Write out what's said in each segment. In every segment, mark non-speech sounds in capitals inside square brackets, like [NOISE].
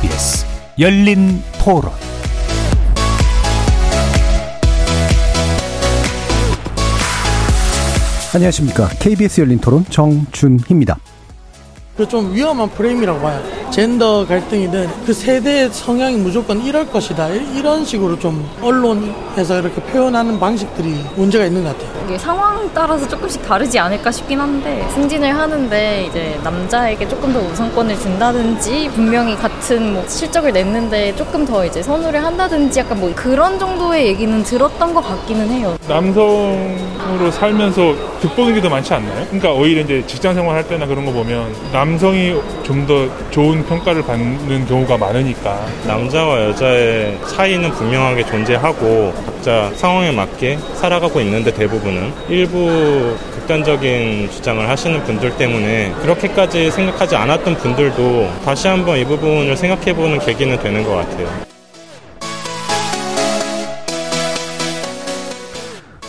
KBS 열린 토론 안녕하십니까. KBS 열린 토론 정준희입니다. 좀 위험한 프레임이라고 봐요. 젠더 갈등이든 그 세대의 성향이 무조건 이럴 것이다. 이런 식으로 좀 언론에서 이렇게 표현하는 방식들이 문제가 있는 것 같아요. 이게 상황 따라서 조금씩 다르지 않을까 싶긴 한데 승진을 하는데 이제 남자에게 조금 더 우선권을 준다든지 분명히 같은 뭐 실적을 냈는데 조금 더 이제 선호를 한다든지 약간 뭐 그런 정도의 얘기는 들었던 것 같기는 해요. 남성으로 살면서 득보는 게 더 많지 않나요? 그러니까 오히려 이제 직장 생활할 때나 그런 거 보면 남성이 좀 더 좋은 평가를 받는 경우가 많으니까 남자와 여자의 차이는 분명하게 존재하고 각자 상황에 맞게 살아가고 있는데 대부분은 일부 극단적인 주장을 하시는 분들 때문에 그렇게까지 생각하지 않았던 분들도 다시 한번 이 부분을 생각해보는 계기는 되는 것 같아요.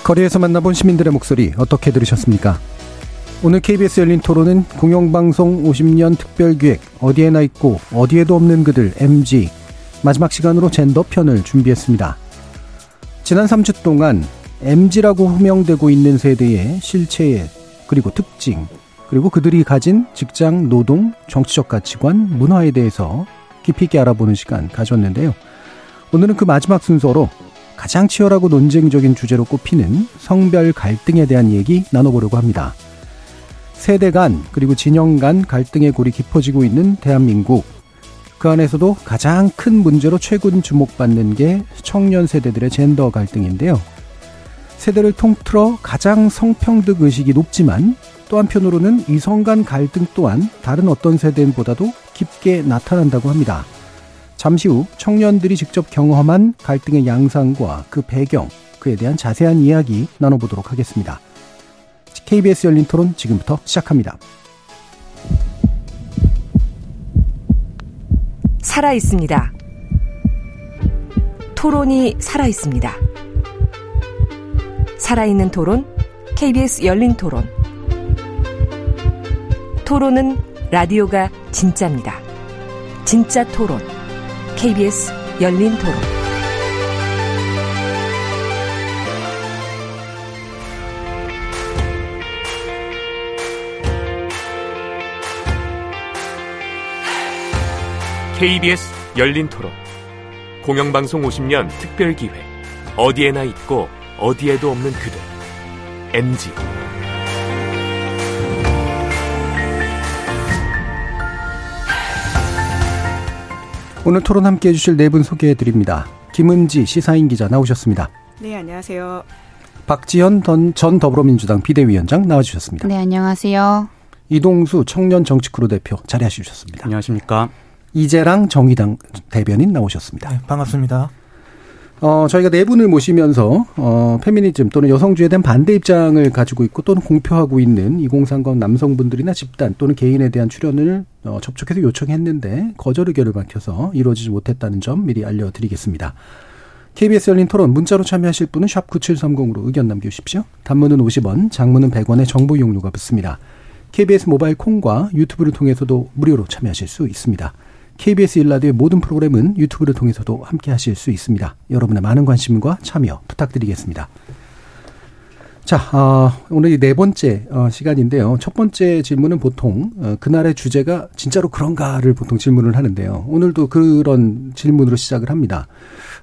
거리에서 만나본 시민들의 목소리 어떻게 들으셨습니까? 오늘 KBS 열린 토론은 공영방송 50년 특별기획 어디에나 있고 어디에도 없는 그들 MG 마지막 시간으로 젠더 편을 준비했습니다. 지난 3주 동안 MG라고 호명되고 있는 세대의 실체 그리고 특징 그리고 그들이 가진 직장, 노동, 정치적 가치관, 문화에 대해서 깊이 있게 알아보는 시간 가졌는데요. 오늘은 그 마지막 순서로 가장 치열하고 논쟁적인 주제로 꼽히는 성별 갈등에 대한 얘기 나눠보려고 합니다. 세대 간 그리고 진영 간 갈등의 골이 깊어지고 있는 대한민국. 그 안에서도 가장 큰 문제로 최근 주목받는 게 청년 세대들의 젠더 갈등인데요. 세대를 통틀어 가장 성평등 의식이 높지만 또 한편으로는 이성 간 갈등 또한 다른 어떤 세대보다도 깊게 나타난다고 합니다. 잠시 후 청년들이 직접 경험한 갈등의 양상과 그 배경, 그에 대한 자세한 이야기 나눠보도록 하겠습니다. KBS 열린 토론 지금부터 시작합니다. 살아 있습니다. 토론이 살아 있습니다. 살아있는 토론, KBS 열린 토론. 토론은 라디오가 진짜입니다. 진짜 토론, KBS 열린 토론. KBS 열린 토론. 공영방송 50년 특별 기획. 어디에나 있고 어디에도 없는 그들. MG. 오늘 토론 함께 해주실 네 분 소개해 드립니다. 김은지 시사인 기자 나오셨습니다. 네, 안녕하세요. 박지현 전 더불어민주당 비대위원장 나와주셨습니다. 네, 안녕하세요. 이동수 청년 정치크루 대표 자리하셔 주셨습니다. 안녕하십니까. 이재랑 정의당 대변인 나오셨습니다. 네, 반갑습니다. 어, 저희가 네 분을 모시면서, 어, 페미니즘 또는 여성주의에 대한 반대 입장을 가지고 있고 또는 공표하고 있는 2030 남성분들이나 집단 또는 개인에 대한 출연을 어, 접촉해서 요청했는데 거절 의견을 밝혀서 이루어지지 못했다는 점 미리 알려드리겠습니다. KBS 열린 토론 문자로 참여하실 분은 샵 9730으로 의견 남겨주십시오. 단문은 50원, 장문은 100원의 정보 용료가 붙습니다. KBS 모바일 콩과 유튜브를 통해서도 무료로 참여하실 수 있습니다. KBS 일라디오의 모든 프로그램은 유튜브를 통해서도 함께 하실 수 있습니다. 여러분의 많은 관심과 참여 부탁드리겠습니다. 자, 어, 오늘 네 번째 어, 시간인데요. 첫 번째 질문은 보통 어, 그날의 주제가 진짜로 그런가를 보통 질문을 하는데요. 오늘도 그런 질문으로 시작을 합니다.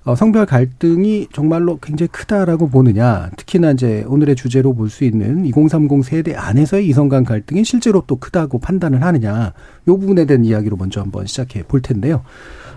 어, 성별 갈등이 정말로 굉장히 크다라고 보느냐. 특히나 이제 오늘의 주제로 볼 수 있는 2030 세대 안에서의 이성 간 갈등이 실제로 또 크다고 판단을 하느냐. 요 부분에 대한 이야기로 먼저 한번 시작해 볼 텐데요.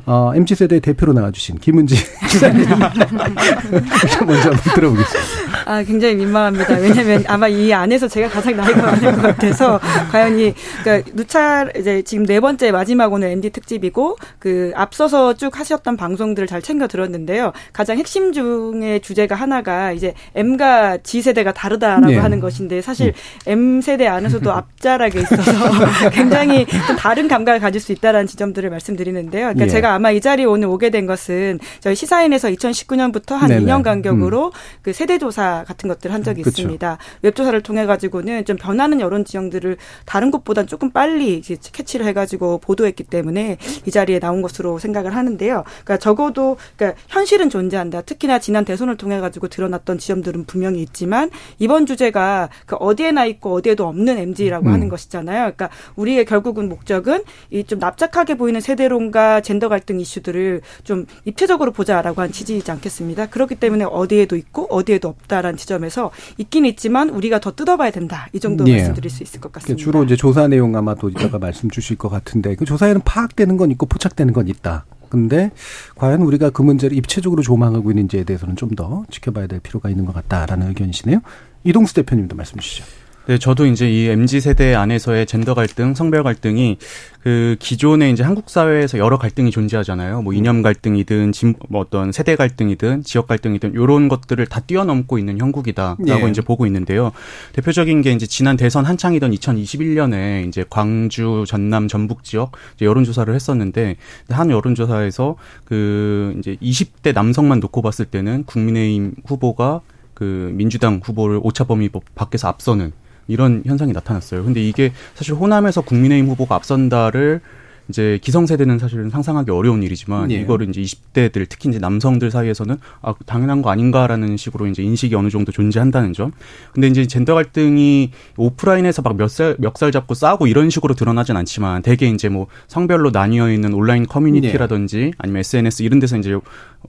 어, MZ세대 대표로 나와주신 김은지 [LAUGHS] 기자님. [LAUGHS] 먼저 한번 들어보겠습니다. 아, 굉장히 민망합니다. 왜냐면 아마 이 안에서 제가 가장 나이가 많을 것 같아서 과연 이, 그러니까 누차 이제 지금 네 번째 마지막 오늘 앤디 특집이고 그 앞서서 쭉 하셨던 방송들을 잘 챙겨 들었는데요. 가장 핵심 중의 주제가 하나가 이제 M과 G 세대가 다르다라고 네. 하는 것인데 사실 M 세대 안에서도 [LAUGHS] 앞자락에 있어서 [LAUGHS] 굉장히 좀 다른 감각을 가질 수 있다라는 지점들을 말씀드리는데요. 그러니까 예. 제가 아마 이 자리에 오늘 오게 된 것은 저희 시사인에서 2019년부터 한 네네. 2년 간격으로 음. 그 세대 조사 조사 같은 것들 한 적이 그쵸. 있습니다. 웹 조사를 통해 가지고는 좀 변하는 여론 지형들을 다른 곳보다 조금 빨리 캐치를 해가지고 보도했기 때문에 이 자리에 나온 것으로 생각을 하는데요. 그러니까 적어도 그러니까 현실은 존재한다. 특히나 지난 대선을 통해 가지고 드러났던 지점들은 분명히 있지만 이번 주제가 그 어디에나 있고 어디에도 없는 MZ라고 음. 하는 것이잖아요. 그러니까 우리의 결국은 목적은 이 좀 납작하게 보이는 세대론과 젠더 갈등 이슈들을 좀 입체적으로 보자라고 한 취지이지 않겠습니다. 그렇기 때문에 어디에도 있고 어디에도 없다 라는 지점에서 있긴 있지만 우리가 더 뜯어봐야 된다. 이 정도 예. 말씀드릴 수 있을 것 같습니다. 주로 이제 조사 내용 아마도 이따가 말씀 주실 것 같은데 그 조사에는 파악되는 건 있고 포착되는 건 있다. 근데 과연 우리가 그 문제를 입체적으로 조망하고 있는지에 대해서는 좀 더 지켜봐야 될 필요가 있는 것 같다라는 의견이시네요. 이동수 대표님도 말씀 주시죠. 네, 저도 이제 이 MZ 세대 안에서의 젠더 갈등, 성별 갈등이 그 기존에 이제 한국 사회에서 여러 갈등이 존재하잖아요. 뭐 이념 갈등이든 진, 뭐 어떤 세대 갈등이든 지역 갈등이든 이런 것들을 다 뛰어넘고 있는 형국이다라고 예. 이제 보고 있는데요. 대표적인 게 이제 지난 대선 한창이던 2021년에 이제 광주, 전남, 전북 지역 이제 여론 조사를 했었는데 한 여론 조사에서 그 이제 20대 남성만 놓고 봤을 때는 국민의힘 후보가 그 민주당 후보를 오차 범위 밖에서 앞서는 이런 현상이 나타났어요. 근데 이게 사실 호남에서 국민의힘 후보가 앞선다를 이제 기성세대는 사실은 상상하기 어려운 일이지만 예. 이거를 이제 20대들 특히 이제 남성들 사이에서는 아 당연한 거 아닌가라는 식으로 이제 인식이 어느 정도 존재한다는 점. 근데 이제 젠더 갈등이 오프라인에서 막 멱살 멱살 잡고 싸우고 이런 식으로 드러나진 않지만 대개 이제 뭐 성별로 나뉘어 있는 온라인 커뮤니티라든지 아니면 SNS 이런 데서 이제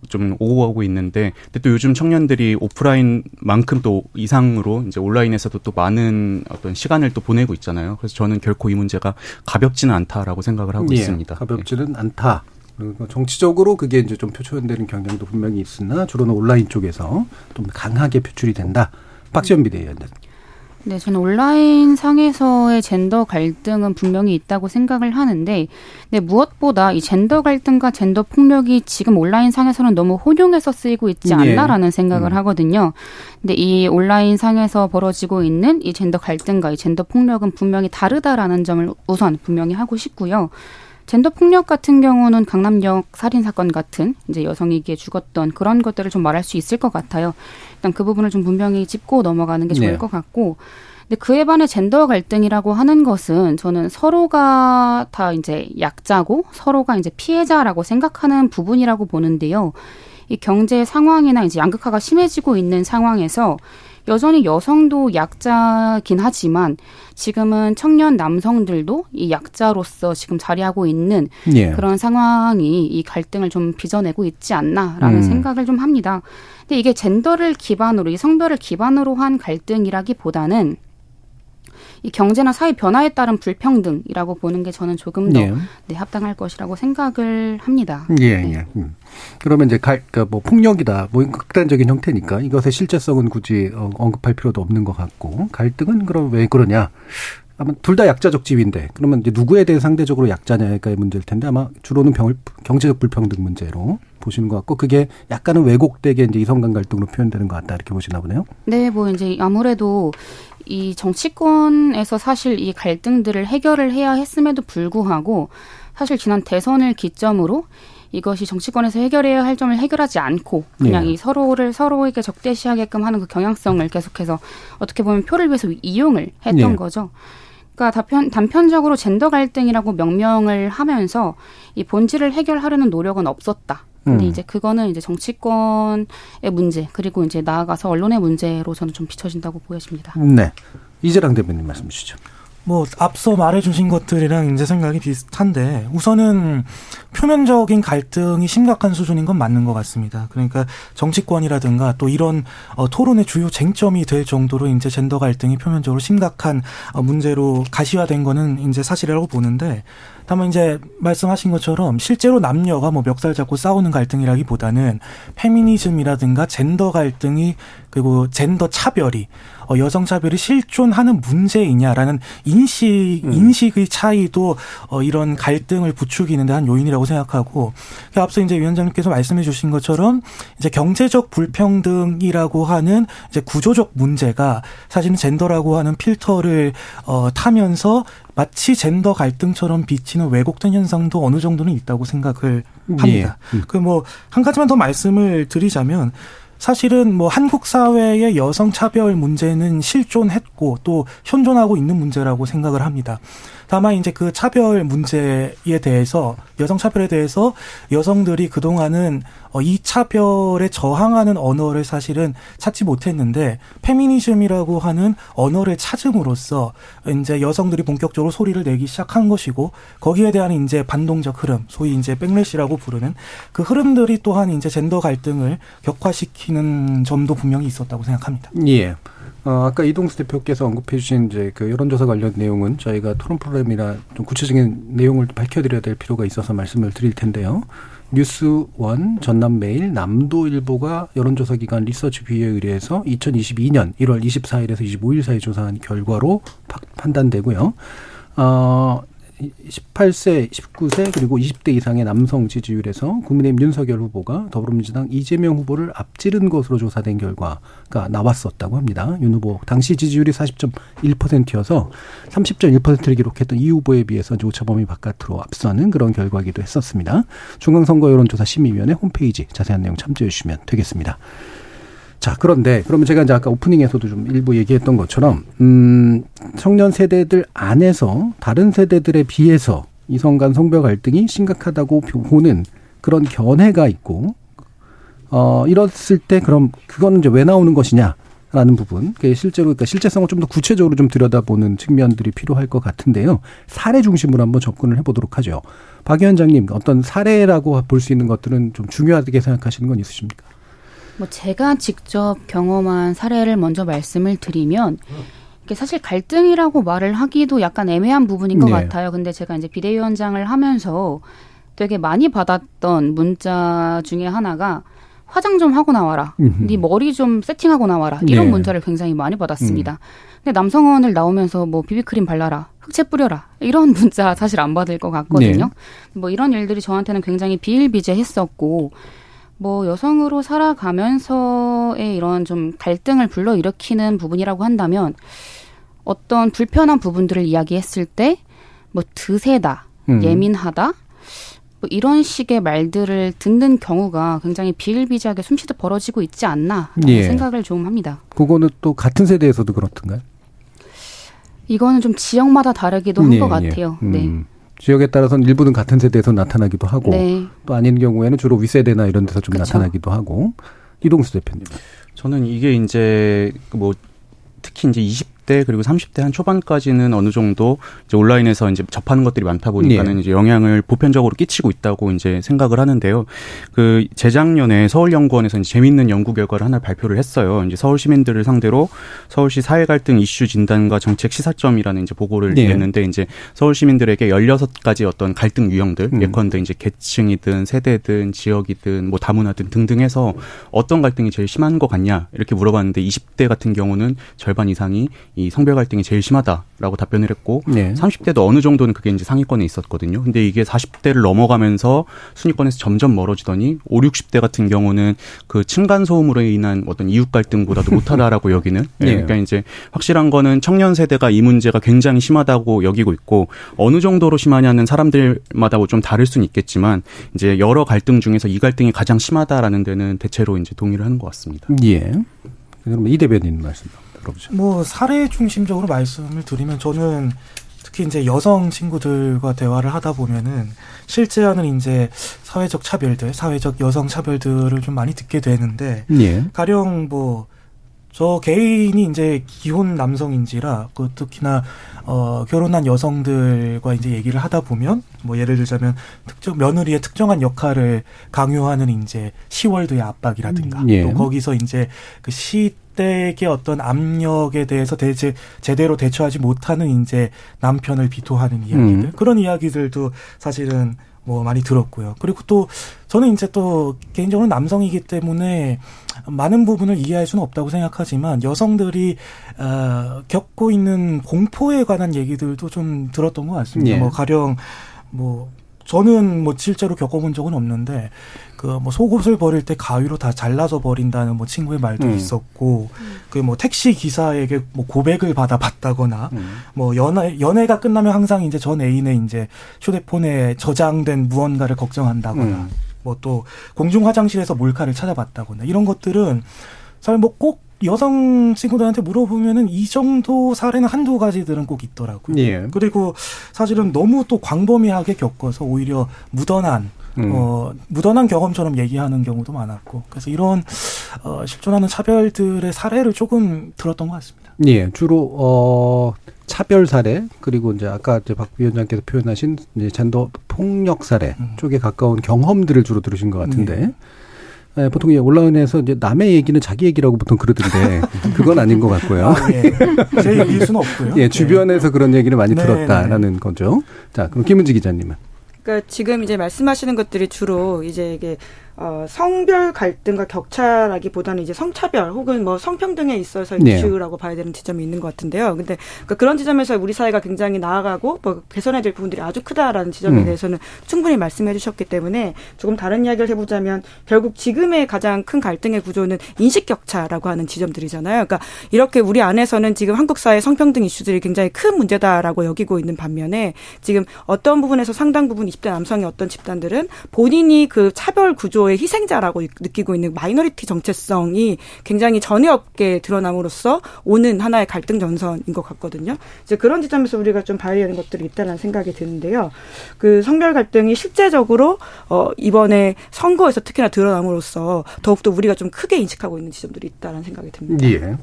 좀 오고 가고 있는데 근데 또 요즘 청년들이 오프라인만큼 또 이상으로 이제 온라인에서도 또 많은 어떤 시간을 또 보내고 있잖아요. 그래서 저는 결코 이 문제가 가볍지는 않다라고 생각을 하고 예, 있습니다. 가볍지는 않다. 그리고 정치적으로 그게 이제 좀 표출되는 경향도 분명히 있으나 주로는 온라인 쪽에서 좀 강하게 표출이 된다. 박지원 비대위원장. 네, 저는 온라인 상에서의 젠더 갈등은 분명히 있다고 생각을 하는데, 네, 무엇보다 이 젠더 갈등과 젠더 폭력이 지금 온라인 상에서는 너무 혼용해서 쓰이고 있지 예. 않나라는 생각을 음. 하거든요. 근데 이 온라인 상에서 벌어지고 있는 이 젠더 갈등과 이 젠더 폭력은 분명히 다르다라는 점을 우선 분명히 하고 싶고요. 젠더 폭력 같은 경우는 강남역 살인 사건 같은 이제 여성에게 죽었던 그런 것들을 좀 말할 수 있을 것 같아요. 일단 그 부분을 좀 분명히 짚고 넘어가는 게 좋을 네. 것 같고. 근데 그에 반해 젠더 갈등이라고 하는 것은 저는 서로가 다 이제 약자고 서로가 이제 피해자라고 생각하는 부분이라고 보는데요. 이 경제 상황이나 이제 양극화가 심해지고 있는 상황에서 여전히 여성도 약자긴 하지만 지금은 청년 남성들도 이 약자로서 지금 자리하고 있는 예. 그런 상황이 이 갈등을 좀 빚어내고 있지 않나라는 음. 생각을 좀 합니다. 근데 이게 젠더를 기반으로 이 성별을 기반으로 한 갈등이라기보다는 이 경제나 사회 변화에 따른 불평등이라고 보는 게 저는 조금 더 예. 네, 합당할 것이라고 생각을 합니다. 예, 예. 음. 그러면 이제 갈, 그러니까 뭐 폭력이다, 뭐 극단적인 형태니까 이것의 실제성은 굳이 어, 언급할 필요도 없는 것 같고 갈등은 그럼 왜 그러냐? 아마 둘 다 약자적 지위인데 그러면 이제 누구에 대해 상대적으로 약자냐가의 문제일 텐데 아마 주로는 병, 경제적 불평등 문제로 보시는 것 같고 그게 약간은 왜곡되게 이제 이성간 갈등으로 표현되는 것 같다 이렇게 보시나 보네요. 네, 뭐 이제 아무래도 이 정치권에서 사실 이 갈등들을 해결을 해야 했음에도 불구하고 사실 지난 대선을 기점으로 이것이 정치권에서 해결해야 할 점을 해결하지 않고 그냥 예. 이 서로를 서로에게 적대시하게끔 하는 그 경향성을 계속해서 어떻게 보면 표를 위해서 이용을 했던 예. 거죠. 그러니까 단편, 단편적으로 젠더 갈등이라고 명명을 하면서 이 본질을 해결하려는 노력은 없었다. 근데 음. 이제 그거는 이제 정치권의 문제 그리고 이제 나아가서 언론의 문제로 저는 좀 비춰진다고 보여집니다. 네. 이재랑 대변인 말씀 주시죠. 뭐 앞서 말해주신 것들이랑 이제 생각이 비슷한데 우선은 표면적인 갈등이 심각한 수준인 건 맞는 것 같습니다. 그러니까 정치권이라든가 또 이런 어, 토론의 주요 쟁점이 될 정도로 이제 젠더 갈등이 표면적으로 심각한 어, 문제로 가시화된 거는 이제 사실이라고 보는데 다만 이제 말씀하신 것처럼 실제로 남녀가 뭐 멱살 잡고 싸우는 갈등이라기보다는 페미니즘이라든가 젠더 갈등이 그리고 젠더 차별이 어, 여성 차별이 실존하는 문제이냐라는 인식 인식의 차이도 어, 이런 갈등을 부추기는 데 한 요인이라고 생각하고 그 앞서 이제 위원장님께서 말씀해 주신 것처럼 이제 경제적 불평등이라고 하는 이제 구조적 문제가 사실은 젠더라고 하는 필터를 어, 타면서 마치 젠더 갈등처럼 비치는 왜곡된 현상도 어느 정도는 있다고 생각을 합니다. 예. 그뭐 한 가지만 더 말씀을 드리자면 사실은 뭐 한국 사회의 여성 차별 문제는 실존했고 또 현존하고 있는 문제라고 생각을 합니다. 다만 이제 그 차별 문제에 대해서 여성 차별에 대해서 여성들이 그동안은 어, 이 차별에 저항하는 언어를 사실은 찾지 못했는데 페미니즘이라고 하는 언어를 찾음으로써 이제 여성들이 본격적으로 소리를 내기 시작한 것이고 거기에 대한 이제 반동적 흐름, 소위 이제 백래시라고 부르는 그 흐름들이 또한 이제 젠더 갈등을 격화시키는 점도 분명히 있었다고 생각합니다. 예. 어, 아까 이동수 대표께서 언급해 주신 이제 그 여론조사 관련 내용은 저희가 토론 프로그램이라 좀 구체적인 내용을 밝혀드려야 될 필요가 있어서 말씀을 드릴 텐데요. 뉴스원, 전남매일, 남도일보가 여론조사 기관 리서치 뷰에 의뢰해서 2022년 1월 24일에서 25일 사이 조사한 결과로 판단되고요. 어, 18세, 19세 그리고 20대 이상의 남성 지지율에서 국민의힘 윤석열 후보가 더불어민주당 이재명 후보를 앞지른 것으로 조사된 결과가 나왔었다고 합니다. 윤 후보 당시 지지율이 40.1%여서 30.1%를 기록했던 이 후보에 비해서 오차 범위 바깥으로 앞서는 그런 결과이기도 했었습니다. 중앙선거 여론조사 심의위원회 홈페이지 자세한 내용 참조해 주시면 되겠습니다. 자, 그런데 그러면 제가 이제 아까 오프닝에서도 좀 일부 얘기했던 것처럼 음 청년 세대들 안에서 다른 세대들에 비해서 이성 간 성별 갈등이 심각하다고 보는 그런 견해가 있고 어 이랬을 때 그럼 그거는 이제 왜 나오는 것이냐 라는 부분. 그게 실제로 그러니까 실제성을 좀 더 구체적으로 좀 들여다보는 측면들이 필요할 것 같은데요. 사례 중심으로 한번 접근을 해 보도록 하죠. 박 위원장님 어떤 사례라고 볼 수 있는 것들은 좀 중요하게 생각하시는 건 있으십니까? 뭐 제가 직접 경험한 사례를 먼저 말씀을 드리면 이게 사실 갈등이라고 말을 하기도 약간 애매한 부분인 것 네. 같아요. 근데 제가 이제 비대위원장을 하면서 되게 많이 받았던 문자 중에 하나가 화장 좀 하고 나와라. 음흠. 네 머리 좀 세팅하고 나와라. 이런 네. 문자를 굉장히 많이 받았습니다. 근데 남성원을 나오면서 뭐 비비크림 발라라. 흑채 뿌려라. 이런 [LAUGHS] 문자 사실 안 받을 것 같거든요. 뭐 이런 일들이 저한테는 굉장히 비일비재했었고 뭐 여성으로 살아가면서의 이런 좀 갈등을 불러일으키는 부분이라고 한다면 어떤 불편한 부분들을 이야기했을 때 뭐 드세다, 음. 예민하다, 뭐 이런 식의 말들을 듣는 경우가 굉장히 비일비재하게 숨쉬듯 벌어지고 있지 않나 예. 생각을 좀 합니다. 그거는 또 같은 세대에서도 그렇던가요? 이거는 좀 지역마다 다르기도 한 예, 것 예. 같아요. 음. 네. 지역에 따라서는 일부는 같은 세대에서 나타나기도 하고 네. 또 아닌 경우에는 주로 윗세대나 이런 데서 좀 그쵸. 나타나기도 하고 이동수 대표님. 저는 이게 이제 뭐 특히 이제 20 대 그리고 30대 한 초반까지는 어느 정도 이제 온라인에서 이제 접하는 것들이 많다 보니까는 예. 이제 영향을 보편적으로 끼치고 있다고 이제 생각을 하는데요. 그 재작년에 서울연구원에서 이제 재밌는 연구 결과를 하나 발표를 했어요. 이제 서울 시민들을 상대로 서울시 사회 갈등 이슈 진단과 정책 시사점이라는 이제 보고를 네. 냈는데 이제 서울 시민들에게 16가지 어떤 갈등 유형들 음. 예컨대 이제 계층이든 세대든 지역이든 뭐 다문화든 등등 해서 어떤 갈등이 제일 심한 것 같냐 이렇게 물어봤는데 20대 같은 경우는 절반 이상이 이 성별 갈등이 제일 심하다라고 답변을 했고 네. 30대도 어느 정도는 그게 이제 상위권에 있었거든요. 근데 이게 40대를 넘어가면서 순위권에서 점점 멀어지더니 5, 60대 같은 경우는 그 층간 소음으로 인한 어떤 이웃 갈등보다도 [LAUGHS] 못하다라고 여기는. 예, 네. 그러니까 이제 확실한 거는 청년 세대가 이 문제가 굉장히 심하다고 여기고 있고 어느 정도로 심하냐는 사람들마다 뭐 좀 다를 수는 있겠지만 이제 여러 갈등 중에서 이 갈등이 가장 심하다라는 데는 대체로 이제 동의를 하는 것 같습니다. 예. 그럼 이 대변인 말씀 들어보죠. 뭐 사례 중심적으로 말씀을 드리면 저는 특히 이제 여성 친구들과 대화를 하다 보면은 실제 하는 이제 사회적 차별들, 사회적 여성 차별들을 좀 많이 듣게 되는데 예. 가령 뭐 저 개인이 이제 기혼 남성인지라 그 특히나 어 결혼한 여성들과 이제 얘기를 하다 보면 뭐 예를 들자면 특정 며느리의 특정한 역할을 강요하는 이제 시월드의 압박이라든가 음, 예. 또 거기서 이제 그시 댁의 어떤 압력에 대해서 대체 제대로 대처하지 못하는 이제 남편을 비토하는 이야기들 음. 그런 이야기들도 사실은 뭐 많이 들었고요. 그리고 또 저는 이제 또 개인적으로 남성이기 때문에 많은 부분을 이해할 수는 없다고 생각하지만 여성들이 어, 겪고 있는 공포에 관한 얘기들도 좀 들었던 것 같습니다. 예. 뭐 가령 뭐 저는 뭐 실제로 겪어본 적은 없는데 그 뭐 속옷을 버릴 때 가위로 다 잘라서 버린다는 뭐 친구의 말도 음. 있었고 그뭐 택시 기사에게 뭐 고백을 받아봤다거나 음. 뭐 연애 연애가 끝나면 항상 이제 전 애인의 이제 휴대폰에 저장된 무언가를 걱정한다거나 음. 뭐또 공중 화장실에서 몰카를 찾아봤다거나 이런 것들은 사실 뭐꼭 여성 친구들한테 물어보면은 이 정도 사례는 한두 가지들은 꼭 있더라고요. 예. 그리고 사실은 너무 또 광범위하게 겪어서 오히려 묻어난 음. 어, 묻어난 경험처럼 얘기하는 경우도 많았고 그래서 이런 어, 실존하는 차별들의 사례를 조금 들었던 것 같습니다. 예, 주로 어 차별 사례 그리고 이제 아까 이제 박 위원장께서 표현하신 이제 젠더 폭력 사례 음. 쪽에 가까운 경험들을 주로 들으신 것 같은데 네. 예, 보통 이 온라인에서 이제 남의 얘기는 자기 얘기라고 보통 그러던데 [LAUGHS] 그건 아닌 것 같고요. 아, 예. 제 얘기일 수는 없고요. [LAUGHS] 예, 주변에서 그런 얘기를 많이 네, 들었다라는 거죠. 자, 그럼 김은지 기자님은 그러니까 지금 이제 말씀하시는 것들이 주로 이제 이게 어, 성별 갈등과 격차라기보다는 이제 성차별 혹은 뭐 성평등에 있어서 네. 이슈라고 봐야 되는 지점이 있는 것 같은데요. 근데 그러니까 그런 지점에서 우리 사회가 굉장히 나아가고 뭐 개선해야 될 부분들이 아주 크다라는 지점에 음. 대해서는 충분히 말씀해 주셨기 때문에 조금 다른 이야기를 해보자면 결국 지금의 가장 큰 갈등의 구조는 인식 격차라고 하는 지점들이잖아요. 그러니까 이렇게 우리 안에서는 지금 한국 사회 성평등 이슈들이 굉장히 큰 문제다라고 여기고 있는 반면에 지금 어떤 부분에서 상당 부분 20대 남성의 어떤 집단들은 본인이 그 차별 구조 의 희생자라고 느끼고 있는 마이너리티 정체성이 굉장히 전혀 없게 드러남으로써 오는 하나의 갈등 전선인 것 같거든요. 이제 그런 지점에서 우리가 좀 봐야 되는 것들이 있다는 생각이 드는데요. 그 성별 갈등이 실제적으로 어 이번에 선거에서 특히나 드러남으로써 더욱더 우리가 좀 크게 인식하고 있는 지점들이 있다는 생각이 듭니다. 예.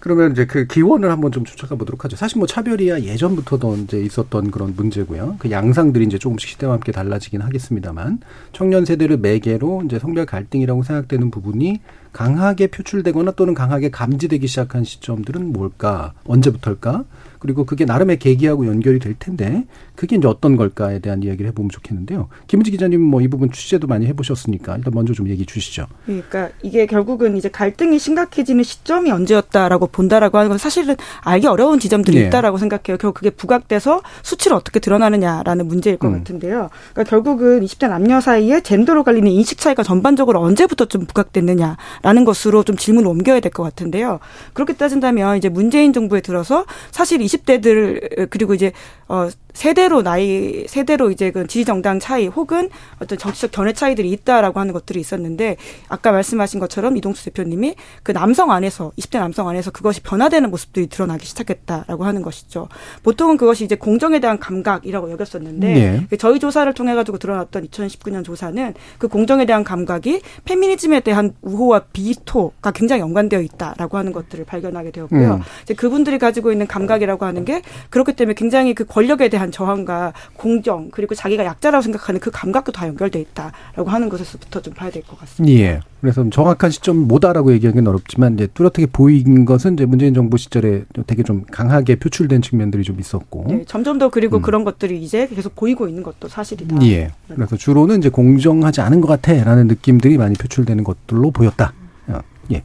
그러면 이제 그 기원을 한번 좀 쫓아가 보도록 하죠. 사실 뭐 차별이야 예전부터도 이제 있었던 그런 문제고요. 그 양상들이 이제 조금씩 시대와 함께 달라지긴 하겠습니다만 청년 세대를 매개로 이제 성별 갈등이라고 생각되는 부분이 강하게 표출되거나 또는 강하게 감지되기 시작한 시점들은 뭘까? 언제부터일까? 그리고 그게 나름의 계기하고 연결이 될 텐데 그게 이제 어떤 걸까에 대한 이야기를 해보면 좋겠는데요. 김은지 기자님 뭐 이 부분 취재도 많이 해보셨으니까 일단 먼저 좀 얘기 주시죠. 그러니까 이게 결국은 이제 갈등이 심각해지는 시점이 언제였다라고 본다라고 하는 건 사실은 알기 어려운 지점들이 네. 있다라고 생각해요. 결국 그게 부각돼서 수치로 어떻게 드러나느냐라는 문제일 것 음. 같은데요. 그러니까 결국은 20대 남녀 사이에 젠더로 갈리는 인식 차이가 전반적으로 언제부터 좀 부각됐느냐라는 것으로 좀 질문을 옮겨야 될 것 같은데요. 그렇게 따진다면 이제 문재인 정부에 들어서 사실 20대들 그리고 이제 어 세대로 나이 세대로 이제 그 지지 정당 차이 혹은 어떤 정치적 견해 차이들이 있다라고 하는 것들이 있었는데 아까 말씀하신 것처럼 이동수 대표님이 그 남성 안에서 20대 남성 안에서 그것이 변화되는 모습들이 드러나기 시작했다라고 하는 것이죠. 보통은 그것이 이제 공정에 대한 감각이라고 여겼었는데 네. 그 저희 조사를 통해 가지고 드러났던 2019년 조사는 그 공정에 대한 감각이 페미니즘에 대한 우호와 비토가 굉장히 연관되어 있다라고 하는 것들을 발견하게 되었고요. 음. 이제 그분들이 가지고 있는 감각이라고 하는 게 그렇기 때문에 굉장히 그 권력에 대한 저항과 공정 그리고 자기가 약자라고 생각하는 그 감각도 다 연결돼 있다라고 하는 것에서부터 좀 봐야 될 것 같습니다. 예. 그래서 정확한 시점 뭐다라고 얘기하기는 어렵지만 이제 뚜렷하게 보인 것은 이제 문재인 정부 시절에 되게 좀 강하게 표출된 측면들이 좀 있었고. 네, 점점 더 음. 그리고 그런 것들이 이제 계속 보이고 있는 것도 사실이다. 예. 그래서 주로는 이제 공정하지 않은 것 같아라는 느낌들이 많이 표출되는 것들로 보였다. 어, 예.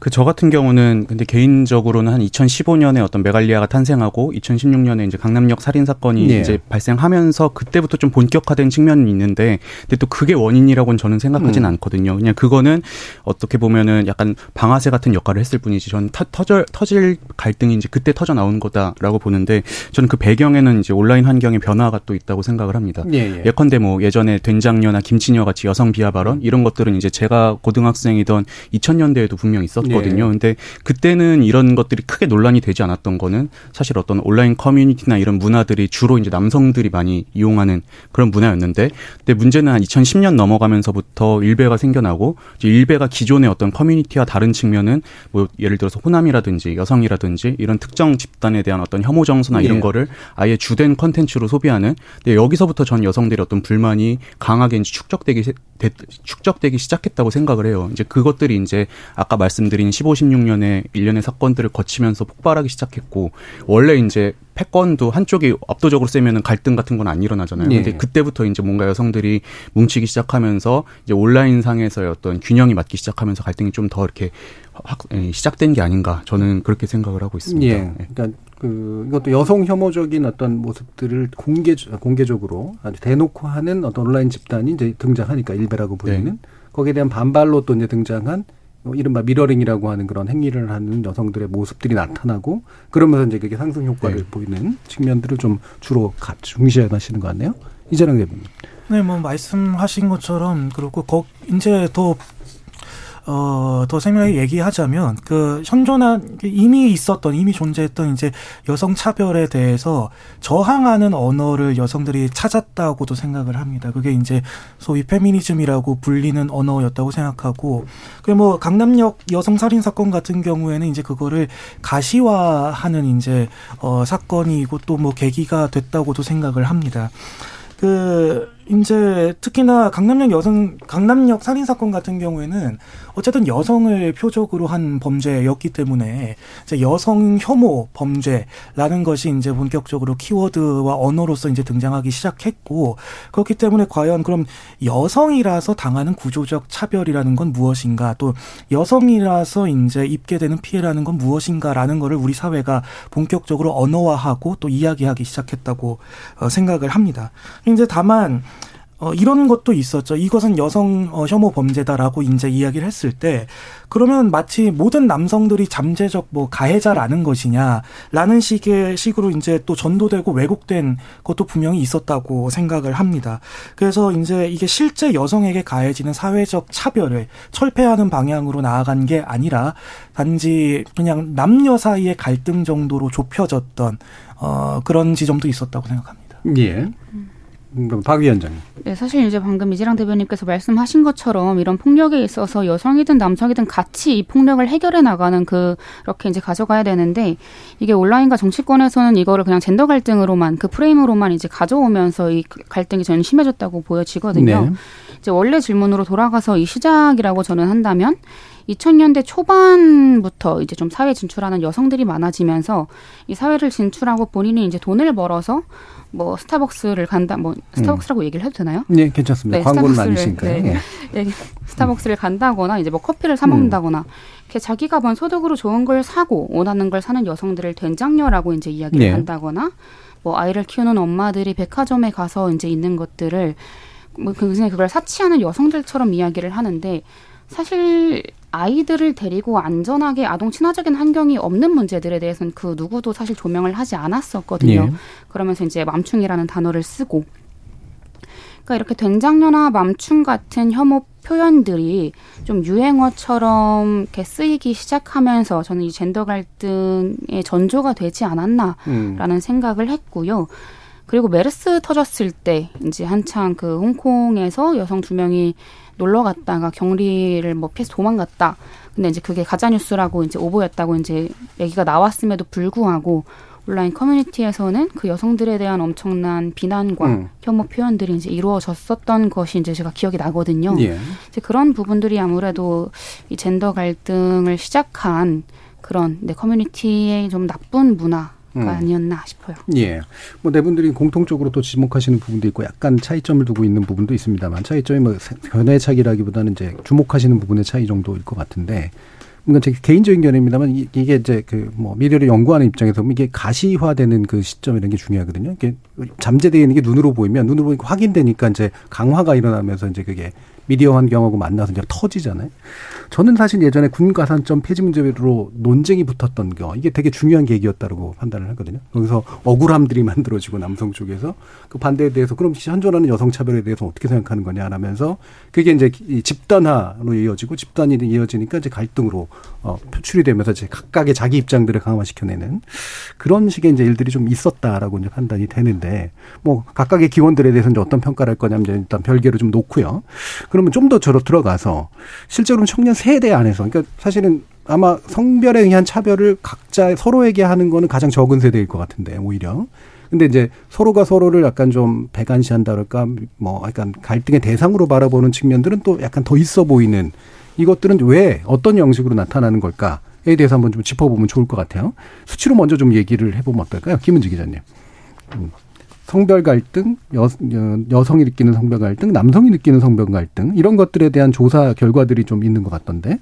그 저 같은 경우는 근데 개인적으로는 한 2015년에 어떤 메갈리아가 탄생하고 2016년에 이제 강남역 살인 사건이 예. 이제 발생하면서 그때부터 좀 본격화된 측면이 있는데 근데 또 그게 원인이라고는 저는 생각하진 음. 않거든요. 그냥 그거는 어떻게 보면은 약간 방아쇠 같은 역할을 했을 뿐이지 저는 터, 터질 터질 갈등이 이제 그때 터져 나온 거다라고 보는데 저는 그 배경에는 이제 온라인 환경의 변화가 또 있다고 생각을 합니다. 예, 예. 예컨대 뭐 예전에 된장녀나 김치녀 같이 여성 비하 발언 이런 것들은 이제 제가 고등학생이던 2000년대에도 분명 있었 거든요. 예. 근데 그때는 이런 것들이 크게 논란이 되지 않았던 거는 사실 어떤 온라인 커뮤니티나 이런 문화들이 주로 이제 남성들이 많이 이용하는 그런 문화였는데 근데 문제는 한 2010년 넘어가면서부터 일베가 생겨나고 일베가 기존의 어떤 커뮤니티와 다른 측면은 뭐 예를 들어서 호남이라든지 여성이라든지 이런 특정 집단에 대한 어떤 혐오 정서나 이런 예. 거를 아예 주된 컨텐츠로 소비하는 근데 여기서부터 전 여성들의 어떤 불만이 강하게 이제 축적되기 축적되기 시작했다고 생각을 해요. 이제 그것들이 이제 아까 말씀드린 15, 16년에 일련의 사건들을 거치면서 폭발하기 시작했고 원래 이제 패권도 한쪽이 압도적으로 세면은 갈등 같은 건 안 일어나잖아요. 예. 근데 그때부터 이제 뭔가 여성들이 뭉치기 시작하면서 이제 온라인 상에서의 어떤 균형이 맞기 시작하면서 갈등이 좀 더 이렇게 확 예, 시작된 게 아닌가 저는 그렇게 생각을 하고 있습니다. 예. 그러니까 그 이것도 여성 혐오적인 어떤 모습들을 공개 공개적으로 아주 대놓고 하는 어떤 온라인 집단이 이제 등장하니까 일베라고 보이는 네. 거기에 대한 반발로 또 이제 등장한 뭐 이른바 미러링이라고 하는 그런 행위를 하는 여성들의 모습들이 나타나고 그러면서 이제 그게 상승 효과를 네. 보이는 측면들을 좀 주로 가- 중시하시는 것 같네요. 이재랑 대표님. 네, 뭐 말씀하신 것처럼 그렇고 거 이제 더 어, 더 세밀하게 얘기하자면, 그, 현존한, 이미 있었던, 이미 존재했던 이제 여성 차별에 대해서 저항하는 언어를 여성들이 찾았다고도 생각을 합니다. 그게 이제 소위 페미니즘이라고 불리는 언어였다고 생각하고, 그 뭐, 강남역 여성 살인 사건 같은 경우에는 이제 그거를 가시화하는 이제, 어, 사건이고 또 뭐 계기가 됐다고도 생각을 합니다. 그 이제 특히나 강남역 여성 강남역 살인 사건 같은 경우에는 어쨌든 여성을 표적으로 한 범죄였기 때문에 이제 여성 혐오 범죄라는 것이 이제 본격적으로 키워드와 언어로서 이제 등장하기 시작했고 그렇기 때문에 과연 그럼 여성이라서 당하는 구조적 차별이라는 건 무엇인가 또 여성이라서 이제 입게 되는 피해라는 건 무엇인가라는 거를 우리 사회가 본격적으로 언어화하고 또 이야기하기 시작했다고 어, 생각을 합니다. 이제 다만 어, 이런 것도 있었죠. 이것은 여성 어, 혐오 범죄다라고 이제 이야기를 했을 때 그러면 마치 모든 남성들이 잠재적 뭐 가해자라는 것이냐라는 식의 식으로 이제 또 전도되고 왜곡된 것도 분명히 있었다고 생각을 합니다. 그래서 이제 이게 실제 여성에게 가해지는 사회적 차별을 철폐하는 방향으로 나아간 게 아니라 단지 그냥 남녀 사이의 갈등 정도로 좁혀졌던 어, 그런 지점도 있었다고 생각합니다. 예. 박 위원장님. 네, 사실 이제 방금 이지랑 대변인께서 말씀하신 것처럼 이런 폭력에 있어서 여성이든 남성이든 같이 이 폭력을 해결해 나가는 그렇게 이제 가져가야 되는데 이게 온라인과 정치권에서는 이거를 그냥 젠더 갈등으로만 그 프레임으로만 이제 가져오면서 이 갈등이 전 심해졌다고 보여지거든요. 네. 이제 원래 질문으로 돌아가서 이 시작이라고 저는 한다면 2000년대 초반부터 이제 좀 사회 진출하는 여성들이 많아지면서 이 사회를 진출하고 본인이 이제 돈을 벌어서 뭐 스타벅스를 간다 뭐 스타벅스라고 음. 얘기를 해도 되나요? 네, 괜찮습니다. 네, 광고는 아니시니까. 네, 네. 네. 스타벅스를 간다거나 이제 뭐 커피를 사 먹는다거나 음. 자기가 번 소득으로 좋은 걸 사고 원하는 걸 사는 여성들을 된장녀라고 이제 이야기를 네. 한다거나 뭐 아이를 키우는 엄마들이 백화점에 가서 이제 있는 것들을 뭐 굉장히 그걸 사치하는 여성들처럼 이야기를 하는데 사실 아이들을 데리고 안전하게 아동 친화적인 환경이 없는 문제들에 대해서는 그 누구도 사실 조명을 하지 않았었거든요. 예. 그러면서 이제 맘충이라는 단어를 쓰고 그러니까 이렇게 된장녀나 맘충 같은 혐오 표현들이 좀 유행어처럼 이렇게 쓰이기 시작하면서 저는 이 젠더 갈등의 전조가 되지 않았나라는 음. 생각을 했고요. 그리고 메르스 터졌을 때 이제 한창 그 홍콩에서 여성 두 명이 놀러 갔다가 격리를 뭐 피해서 도망갔다. 근데 이제 그게 가짜 뉴스라고 이제 오보였다고 이제 얘기가 나왔음에도 불구하고 온라인 커뮤니티에서는 그 여성들에 대한 엄청난 비난과 음. 혐오 표현들이 이제 이루어졌었던 것이 이제 제가 기억이 나거든요. 예. 이제 그런 부분들이 아무래도 이 젠더 갈등을 시작한 그런 내 커뮤니티의 좀 나쁜 문화 음. 아니었나 싶어요. 예. 뭐 네 분들이 공통적으로 또 지목하시는 부분도 있고 약간 차이점을 두고 있는 부분도 있습니다만 차이점이 뭐 견해차기라기보다는 이제 주목하시는 부분의 차이 정도일 것 같은데 뭔가 제 개인적인 견해입니다만 이 게 이제 그 뭐 미래를 연구하는 입장에서 보면 이게 가시화되는 그 시점이라는 게 중요하거든요. 이게 잠재되어 있는 게 눈으로 보이면 눈으로 보니까 확인되니까 이제 강화가 일어나면서 이제 그게 미디어 환경하고 만나서 이제 터지잖아요. 저는 사실 예전에 군가산점 폐지 문제로 논쟁이 붙었던 거 이게 되게 중요한 계기였다고 판단을 하거든요. 거기서 억울함들이 [LAUGHS] 만들어지고 남성 쪽에서 그 반대에 대해서 그럼 현존하는 여성 차별에 대해서 어떻게 생각하는 거냐라면서 그게 이제 집단화로 이어지고 집단이 이어지니까 이제 갈등으로 어, 표출이 되면서 이제 각각의 자기 입장들을 강화시켜내는 그런 식의 이제 일들이 좀 있었다라고 이제 판단이 되는데 뭐 각각의 기원들에 대해서 이제 어떤 평가를 할 거냐면 일단 별개로 좀 놓고요. 그러면 좀 더 저로 들어가서 실제로는 청년 세대 안에서 그러니까 사실은 아마 성별에 의한 차별을 각자 서로에게 하는 거는 가장 적은 세대일 것 같은데 오히려 근데 이제 서로가 서로를 약간 좀 배관시한다 그럴까 뭐 약간 갈등의 대상으로 바라보는 측면들은 또 약간 더 있어 보이는 이것들은 왜 어떤 형식으로 나타나는 걸까에 대해서 한번 좀 짚어보면 좋을 것 같아요. 수치로 먼저 좀 얘기를 해보면 어떨까요? 김은지 기자님. 음. 성별 갈등, 여, 여성이 느끼는 성별 갈등, 남성이 느끼는 성별 갈등 이런 것들에 대한 조사 결과들이 좀 있는 것 같던데.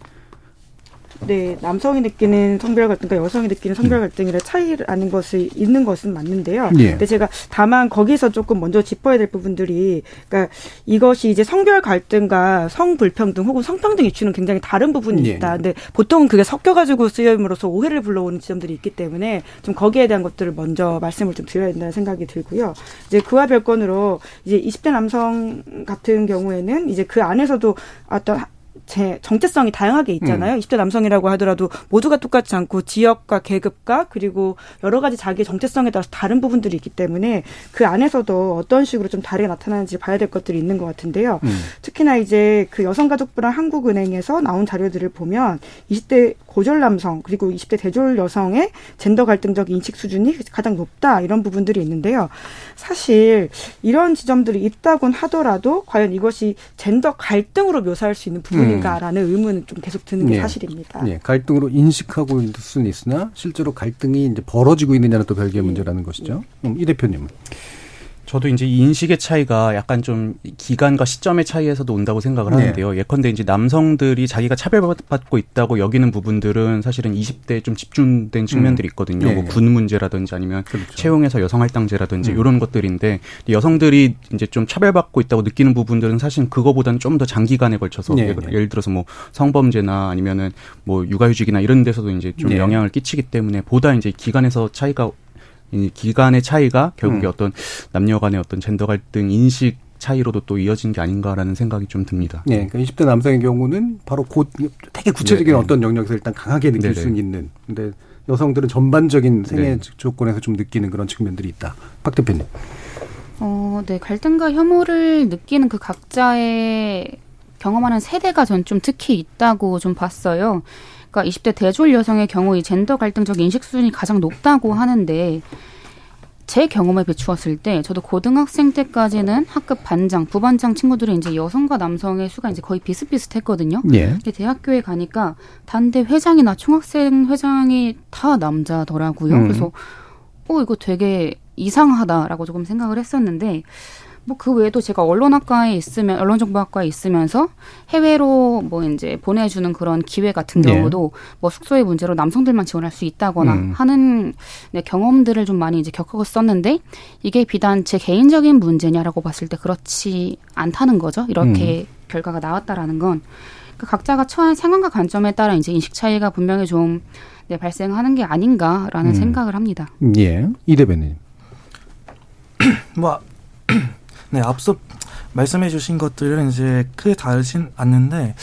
네, 남성이 느끼는 성별 갈등과 여성이 느끼는 성별 갈등이라 차이라는 것이 있는 것은 맞는데요. 예. 근데 제가 다만 거기서 조금 먼저 짚어야 될 부분들이 그러니까 이것이 이제 성별 갈등과 성불평등 혹은 성평등 이슈는 굉장히 다른 부분이 예. 있다. 근데 보통은 그게 섞여 가지고 쓰임으로써 오해를 불러오는 지점들이 있기 때문에 좀 거기에 대한 것들을 먼저 말씀을 좀 드려야 된다는 생각이 들고요. 이제 그와 별건으로 이제 20대 남성 같은 경우에는 이제 그 안에서도 어떤 제 정체성이 다양하게 있잖아요. 음. 20대 남성이라고 하더라도 모두가 똑같지 않고 지역과 계급과 그리고 여러 가지 자기의 정체성에 따라서 다른 부분들이 있기 때문에 그 안에서도 어떤 식으로 좀 다르게 나타나는지 봐야 될 것들이 있는 것 같은데요. 음. 특히나 이제 그 여성가족부랑 한국은행에서 나온 자료들을 보면 20대 고졸 남성 그리고 20대 대졸 여성의 젠더 갈등적 인식 수준이 가장 높다 이런 부분들이 있는데요. 사실 이런 지점들이 있다곤 하더라도 과연 이것이 젠더 갈등으로 묘사할 수 있는 부분 인가라는 의문은 좀 계속 드는 게 예. 사실입니다. 예, 갈등으로 인식하고 있을 수는 있으나 실제로 갈등이 이제 벌어지고 있느냐는 또 별개의 예. 문제라는 것이죠. 음, 이 대표님은 저도 이제 이 인식의 차이가 약간 좀 기간과 시점의 차이에서도 온다고 생각을 네. 하는데요. 예컨대 이제 남성들이 자기가 차별받고 있다고 여기는 부분들은 사실은 20대에 좀 집중된 측면들이 있거든요. 네, 뭐 네. 군 문제라든지 아니면 그렇죠. 채용에서 여성 할당제라든지 음. 이런 것들인데 여성들이 이제 좀 차별받고 있다고 느끼는 부분들은 사실 그거보다는 좀 더 장기간에 걸쳐서 네, 예를, 네. 예를 들어서 뭐 성범죄나 아니면은 뭐 육아휴직이나 이런 데서도 이제 좀 네. 영향을 끼치기 때문에 보다 이제 기간에서 차이가 이 기간의 차이가 결국에 음. 어떤 남녀 간의 어떤 젠더 갈등 인식 차이로도 또 이어진 게 아닌가라는 생각이 좀 듭니다. 예, 그러니까 20대 남성의 경우는 바로 곧 되게 구체적인 네, 네. 어떤 영역에서 일단 강하게 느낄 네, 네. 수는 있는. 근데 여성들은 전반적인 생애 네. 조건에서 좀 느끼는 그런 측면들이 있다. 박 대표님. 어, 네. 갈등과 혐오를 느끼는 그 각자의 경험하는 세대가 전 좀 특히 있다고 좀 봤어요. 그러니까 20대 대졸 여성의 경우 이 젠더 갈등적 인식 수준이 가장 높다고 하는데 제 경험에 비추었을 때 저도 고등학생 때까지는 학급 반장, 부반장 친구들이 이제 여성과 남성의 수가 이제 거의 비슷비슷했거든요. 예. 대학교에 가니까 단대 회장이나 총학생 회장이 다 남자더라고요. 음. 그래서 어 이거 되게 이상하다라고 조금 생각을 했었는데 뭐 그 외에도 제가 언론학과에 있으면 언론정보학과에 있으면서 해외로 뭐 이제 보내주는 그런 기회 같은 네. 경우도 뭐 숙소의 문제로 남성들만 지원할 수 있다거나 음. 하는 네, 경험들을 좀 많이 이제 겪었었는데 이게 비단 제 개인적인 문제냐라고 봤을 때 그렇지 않다는 거죠. 이렇게 결과가 나왔다라는 건그 각자가 처한 상황과 관점에 따라 이제 인식 차이가 분명히 좀 네, 발생하는 게 아닌가라는 음. 생각을 합니다. 예. 이 대표님. 뭐, 네, 앞서 말씀해 주신 것들은 이제 크게 다르진 않는데,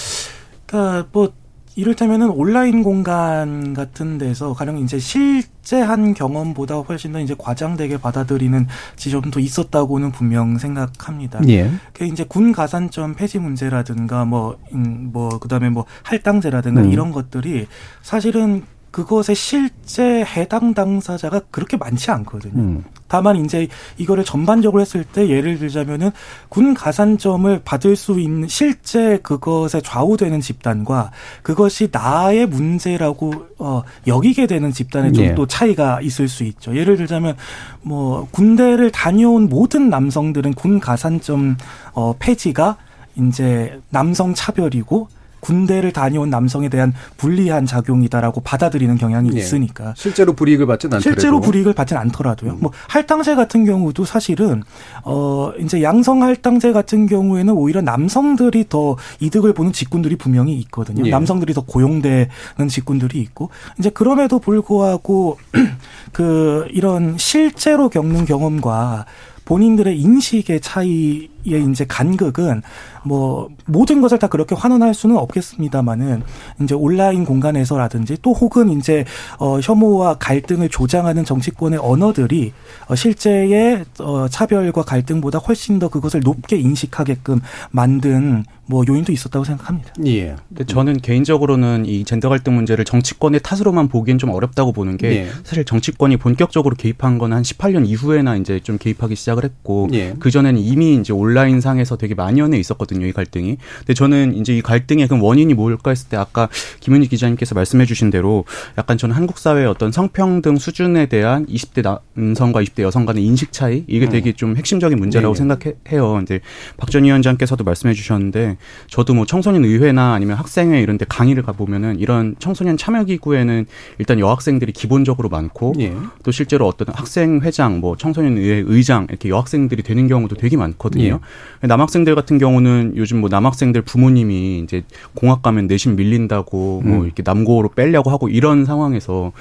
그니까 뭐, 이를테면은 온라인 공간 같은 데서 가령 이제 실제 한 경험보다 훨씬 더 이제 과장되게 받아들이는 지점도 있었다고는 분명 생각합니다. 예. 그 이제 군 가산점 폐지 문제라든가 뭐, 음, 뭐, 그 다음에 뭐 할당제라든가 음. 이런 것들이 사실은 그것의 실제 해당 당사자가 그렇게 많지 않거든요. 음. 다만 이제 이거를 전반적으로 했을 때 예를 들자면은 군 가산점을 받을 수 있는 실제 그것에 좌우되는 집단과 그것이 나의 문제라고 어 여기게 되는 집단의 좀 예. 또 차이가 있을 수 있죠. 예를 들자면 뭐 군대를 다녀온 모든 남성들은 군 가산점 어 폐지가 이제 남성 차별이고 군대를 다녀온 남성에 대한 불리한 작용이다라고 받아들이는 경향이 예. 있으니까 실제로 불이익을 받지는 않더라도. 실제로 불이익을 받진 않더라도요. 음. 뭐 할당제 같은 경우도 사실은 어 이제 양성 할당제 같은 경우에는 오히려 남성들이 더 이득을 보는 직군들이 분명히 있거든요. 예. 남성들이 더 고용되는 직군들이 있고 이제 그럼에도 불구하고 [CLEARS THROAT] 그 이런 실제로 겪는 경험과 본인들의 인식의 차이의 이제 간극은 뭐 모든 것을 다 그렇게 환원할 수는 없겠습니다만은 이제 온라인 공간에서라든지 또 혹은 이제 어 혐오와 갈등을 조장하는 정치권의 언어들이 어 실제의 어 차별과 갈등보다 훨씬 더 그것을 높게 인식하게끔 만든 뭐 요인도 있었다고 생각합니다. 예. 근데 저는 개인적으로는 이 젠더 갈등 문제를 정치권의 탓으로만 보기엔 좀 어렵다고 보는 게 예. 사실 정치권이 본격적으로 개입한 건 한 18년 이후에나 이제 좀 개입하기 시작을 했고 예. 그 전에는 이미 이제 온 라인 상에서 되게 만연해 있었거든요. 이 갈등이. 근데 저는 이제 이 갈등의 그 원인이 뭘까 했을 때 아까 김은희 기자님께서 말씀해 주신 대로 약간 저는 한국 사회의 어떤 성평등 수준에 대한 20대 남성과 20대 여성 간의 인식 차이 이게 되게 좀 핵심적인 문제라고 네. 생각해요. 근데 박 전 위원장께서도 말씀해 주셨는데 저도 뭐 청소년 의회나 아니면 학생회 이런 데 강의를 가 보면은 이런 청소년 참여 기구에는 일단 여학생들이 기본적으로 많고 예. 또 실제로 어떤 학생 회장 뭐 청소년 의회 의장 이렇게 여학생들이 되는 경우도 되게 많거든요. 예. 남학생들 같은 경우는 요즘 뭐 남학생들 부모님이 이제 공학 가면 내신 밀린다고 뭐 음. 이렇게 남고로 빼려고 하고 이런 상황에서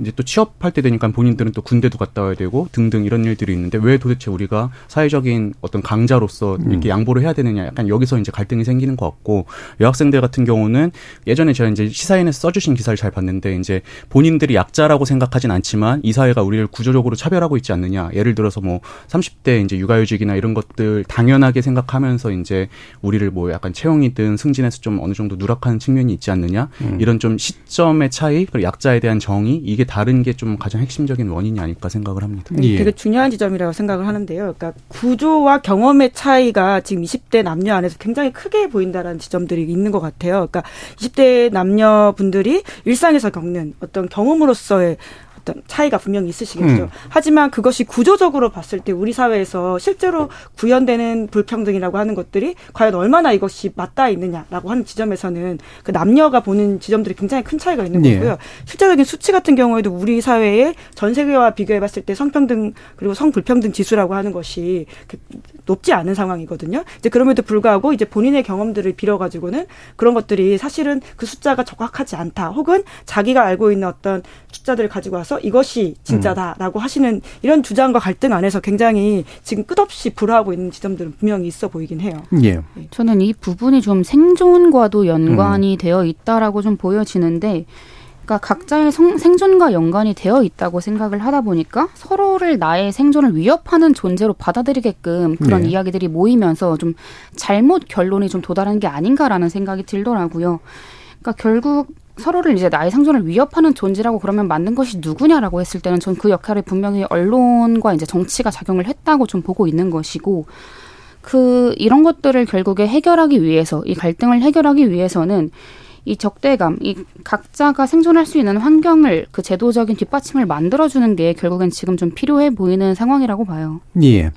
이제 또 취업할 때 되니까 본인들은 또 군대도 갔다 와야 되고 등등 이런 일들이 있는데 왜 도대체 우리가 사회적인 어떤 강자로서 이렇게 음. 양보를 해야 되느냐 약간 여기서 이제 갈등이 생기는 것 같고 여학생들 같은 경우는 예전에 제가 이제 시사인에서 써주신 기사를 잘 봤는데 이제 본인들이 약자라고 생각하진 않지만 이 사회가 우리를 구조적으로 차별하고 있지 않느냐 예를 들어서 뭐 30대 이제 육아휴직이나 이런 것들 당연하게 생각하면서 이제 우리를 뭐 약간 채용이든 승진해서 좀 어느 정도 누락하는 측면이 있지 않느냐 음. 이런 좀 시점의 차이 그리고 약자에 대한 정의 이게 다른 게 좀 가장 핵심적인 원인이 아닐까 생각을 합니다. 네, 되게 중요한 지점이라고 생각을 하는데요. 그러니까 구조와 경험의 차이가 지금 20대 남녀 안에서 굉장히 크게 보인다라는 지점들이 있는 것 같아요. 그러니까 20대 남녀분들이 일상에서 겪는 어떤 경험으로서의 어떤 차이가 분명히 있으시겠죠. 음. 하지만 그것이 구조적으로 봤을 때 우리 사회에서 실제로 구현되는 불평등이라고 하는 것들이 과연 얼마나 이것이 맞닿아 있느냐라고 하는 지점에서는 그 남녀가 보는 지점들이 굉장히 큰 차이가 있는 네. 거고요. 실제적인 수치 같은 경우에도 우리 사회의 전 세계와 비교해 봤을 때 성평등 그리고 성불평등 지수라고 하는 것이 높지 않은 상황이거든요. 이제 그럼에도 불구하고 이제 본인의 경험들을 빌어 가지고는 그런 것들이 사실은 그 숫자가 정확하지 않다. 혹은 자기가 알고 있는 어떤 숫자들을 가지고 와서 이것이 진짜다라고 음. 하시는 이런 주장과 갈등 안에서 굉장히 지금 끝없이 불화하고 있는 지점들은 분명히 있어 보이긴 해요. 예. 네. 저는 이 부분이 좀 생존과도 연관이 음. 되어 있다라고 좀 보여지는데 그러니까 각자의 성, 생존과 연관이 되어 있다고 생각을 하다 보니까 서로를 나의 생존을 위협하는 존재로 받아들이게끔 그런 네. 이야기들이 모이면서 좀 잘못 결론이 좀 도달한 게 아닌가라는 생각이 들더라고요. 그러니까 결국 서로를 이제 나의 생존을 위협하는 존재라고 그러면 맞는 것이 누구냐라고 했을 때는 전 그 역할에 분명히 언론과 이제 정치가 작용을 했다고 좀 보고 있는 것이고 그 이런 것들을 결국에 해결하기 위해서 이 갈등을 해결하기 위해서는 이 적대감, 이 각자가 생존할 수 있는 환경을 그 제도적인 뒷받침을 만들어주는 게 결국엔 지금 좀 필요해 보이는 상황이라고 봐요. 예.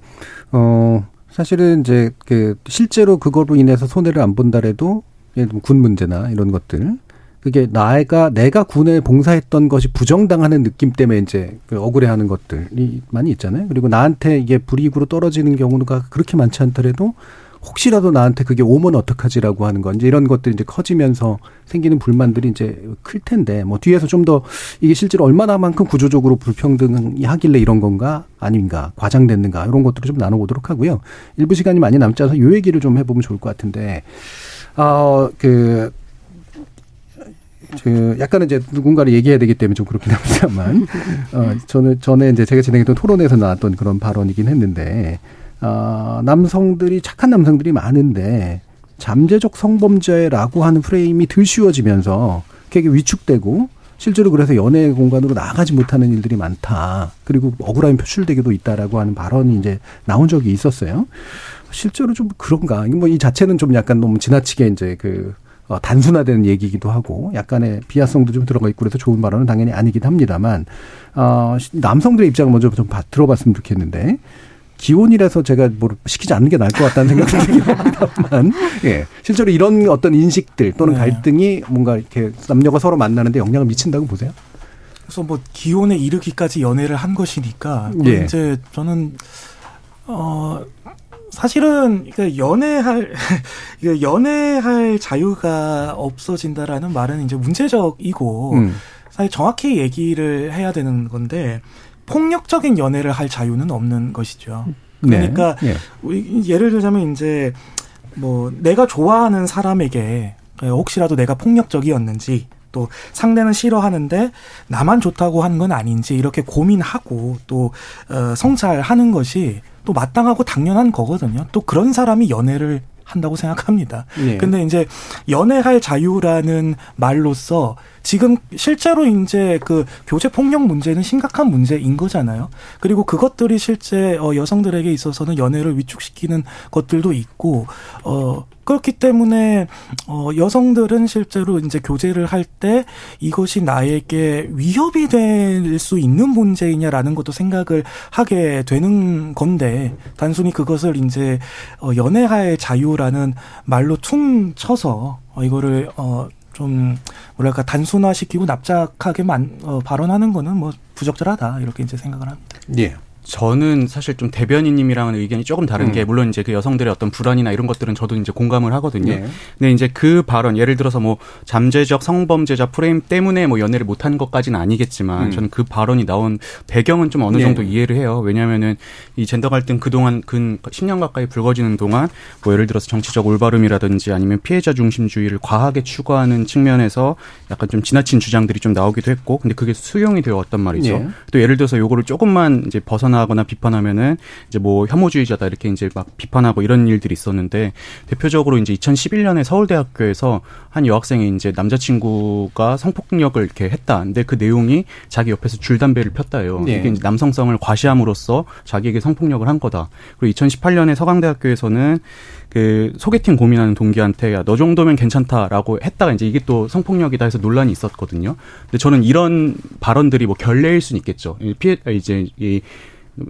어, 사실은 이제 그 실제로 그거로 인해서 손해를 안 본다래도 예를 들면 군 문제나 이런 것들 그게 나가 내가 군에 봉사했던 것이 부정당하는 느낌 때문에 이제 그 억울해하는 것들이 많이 있잖아요. 그리고 나한테 이게 불이익으로 떨어지는 경우가 그렇게 많지 않더라도 혹시라도 나한테 그게 오면 어떡하지라고 하는 건 이제 이런 것들이 이제 커지면서 생기는 불만들이 이제 클 텐데 뭐 뒤에서 좀 더 이게 실제로 얼마나만큼 구조적으로 불평등이 하길래 이런 건가? 아닌가? 과장됐는가? 이런 것들을 좀 나눠보도록 하고요. 일부 시간이 많이 남지 않아서 요 얘기를 좀 해보면 좋을 것 같은데 어그 그 약간은 이제 누군가를 얘기해야 되기 때문에 좀 그렇긴 합니다만 어 저는 전에 이제 제가 진행했던 토론에서 나왔던 그런 발언이긴 했는데 어, 남성들이 착한 남성들이 많은데 잠재적 성범죄라고 하는 프레임이 들 씌워지면서 되게 위축되고 실제로 그래서 연애 공간으로 나가지 못하는 일들이 많다. 그리고 억울함이 표출되기도 있다라고 하는 발언이 이제 나온 적이 있었어요. 실제로 좀 그런가? 뭐 이 자체는 좀 약간 너무 지나치게 이제 그 어, 단순화되는 얘기이기도 하고 약간의 비하성도 좀 들어가 있고 그래서 좋은 발언은 당연히 아니긴 합니다만 어, 남성들의 입장을 먼저 좀 들어봤으면 좋겠는데 기혼이라서 제가 뭐 시키지 않는 게 나을 것 같다는 생각이 들긴 합니다만, [LAUGHS] 예. 실제로 이런 어떤 인식들 또는 네. 갈등이 뭔가 이렇게 남녀가 서로 만나는데 영향을 미친다고 보세요? 그래서 뭐 기혼에 이르기까지 연애를 한 것이니까 예. 이제 저는 어 사실은 그 연애할 [LAUGHS] 연애할 자유가 없어진다라는 말은 이제 문제적이고 음. 사실 정확히 얘기를 해야 되는 건데 폭력적인 연애를 할 자유는 없는 것이죠. 네. 그러니까 네. 우리 예를 들자면 이제 뭐 내가 좋아하는 사람에게 혹시라도 내가 폭력적이었는지 또 상대는 싫어하는데 나만 좋다고 하는 건 아닌지 이렇게 고민하고 또 어, 성찰하는 것이 또 마땅하고 당연한 거거든요. 또 그런 사람이 연애를 한다고 생각합니다. 예. 근데 이제 연애할 자유라는 말로써 지금 실제로 이제 그 교제 폭력 문제는 심각한 문제인 거잖아요. 그리고 그것들이 실제 어 여성들에게 있어서는 연애를 위축시키는 것들도 있고 어 그렇기 때문에 어 여성들은 실제로 이제 교제를 할 때 이것이 나에게 위협이 될 수 있는 문제이냐라는 것도 생각을 하게 되는 건데 단순히 그것을 이제 어 연애할 자유라는 말로 퉁 쳐서 어 이거를 어좀 뭐랄까 단순화시키고 납작하게 만 어, 발언하는 거는 뭐 부적절하다 이렇게 이제 생각을 합니다. 예. 저는 사실 좀 대변인님이랑은 의견이 조금 다른 음. 게 물론 이제 그 여성들의 어떤 불안이나 이런 것들은 저도 이제 공감을 하거든요. 예. 근데 이제 그 발언 예를 들어서 뭐 잠재적 성범죄자 프레임 때문에 뭐 연애를 못한 것까지는 아니겠지만 음. 저는 그 발언이 나온 배경은 좀 어느 예. 정도 이해를 해요. 왜냐하면은 이 젠더 갈등 그동안 근 10년 가까이 불거지는 동안 뭐 예를 들어서 정치적 올바름이라든지 아니면 피해자 중심주의를 과하게 추구하는 측면에서 약간 좀 지나친 주장들이 좀 나오기도 했고 근데 그게 수용이 되어 왔단 말이죠. 예. 또 예를 들어서 요거를 조금만 이제 벗어 나거나 비판하면은 이제 뭐 혐오주의자다 이렇게 이제 막 비판하고 이런 일들이 있었는데 대표적으로 이제 2011년에 서울대학교에서 한 여학생이 이제 남자친구가 성폭력을 이렇게 했다. 근데 그 내용이 자기 옆에서 줄담배를 폈다예요. 네. 이게 이제 남성성을 과시함으로써 자기에게 성폭력을 한 거다. 그리고 2018년에 서강대학교에서는 그 소개팅 고민하는 동기한테 야, 너 정도면 괜찮다라고 했다가 이제 이게 또 성폭력이다 해서 논란이 있었거든요. 근데 저는 이런 발언들이 뭐 결례일 수는 있겠죠. 이 피해 이제 이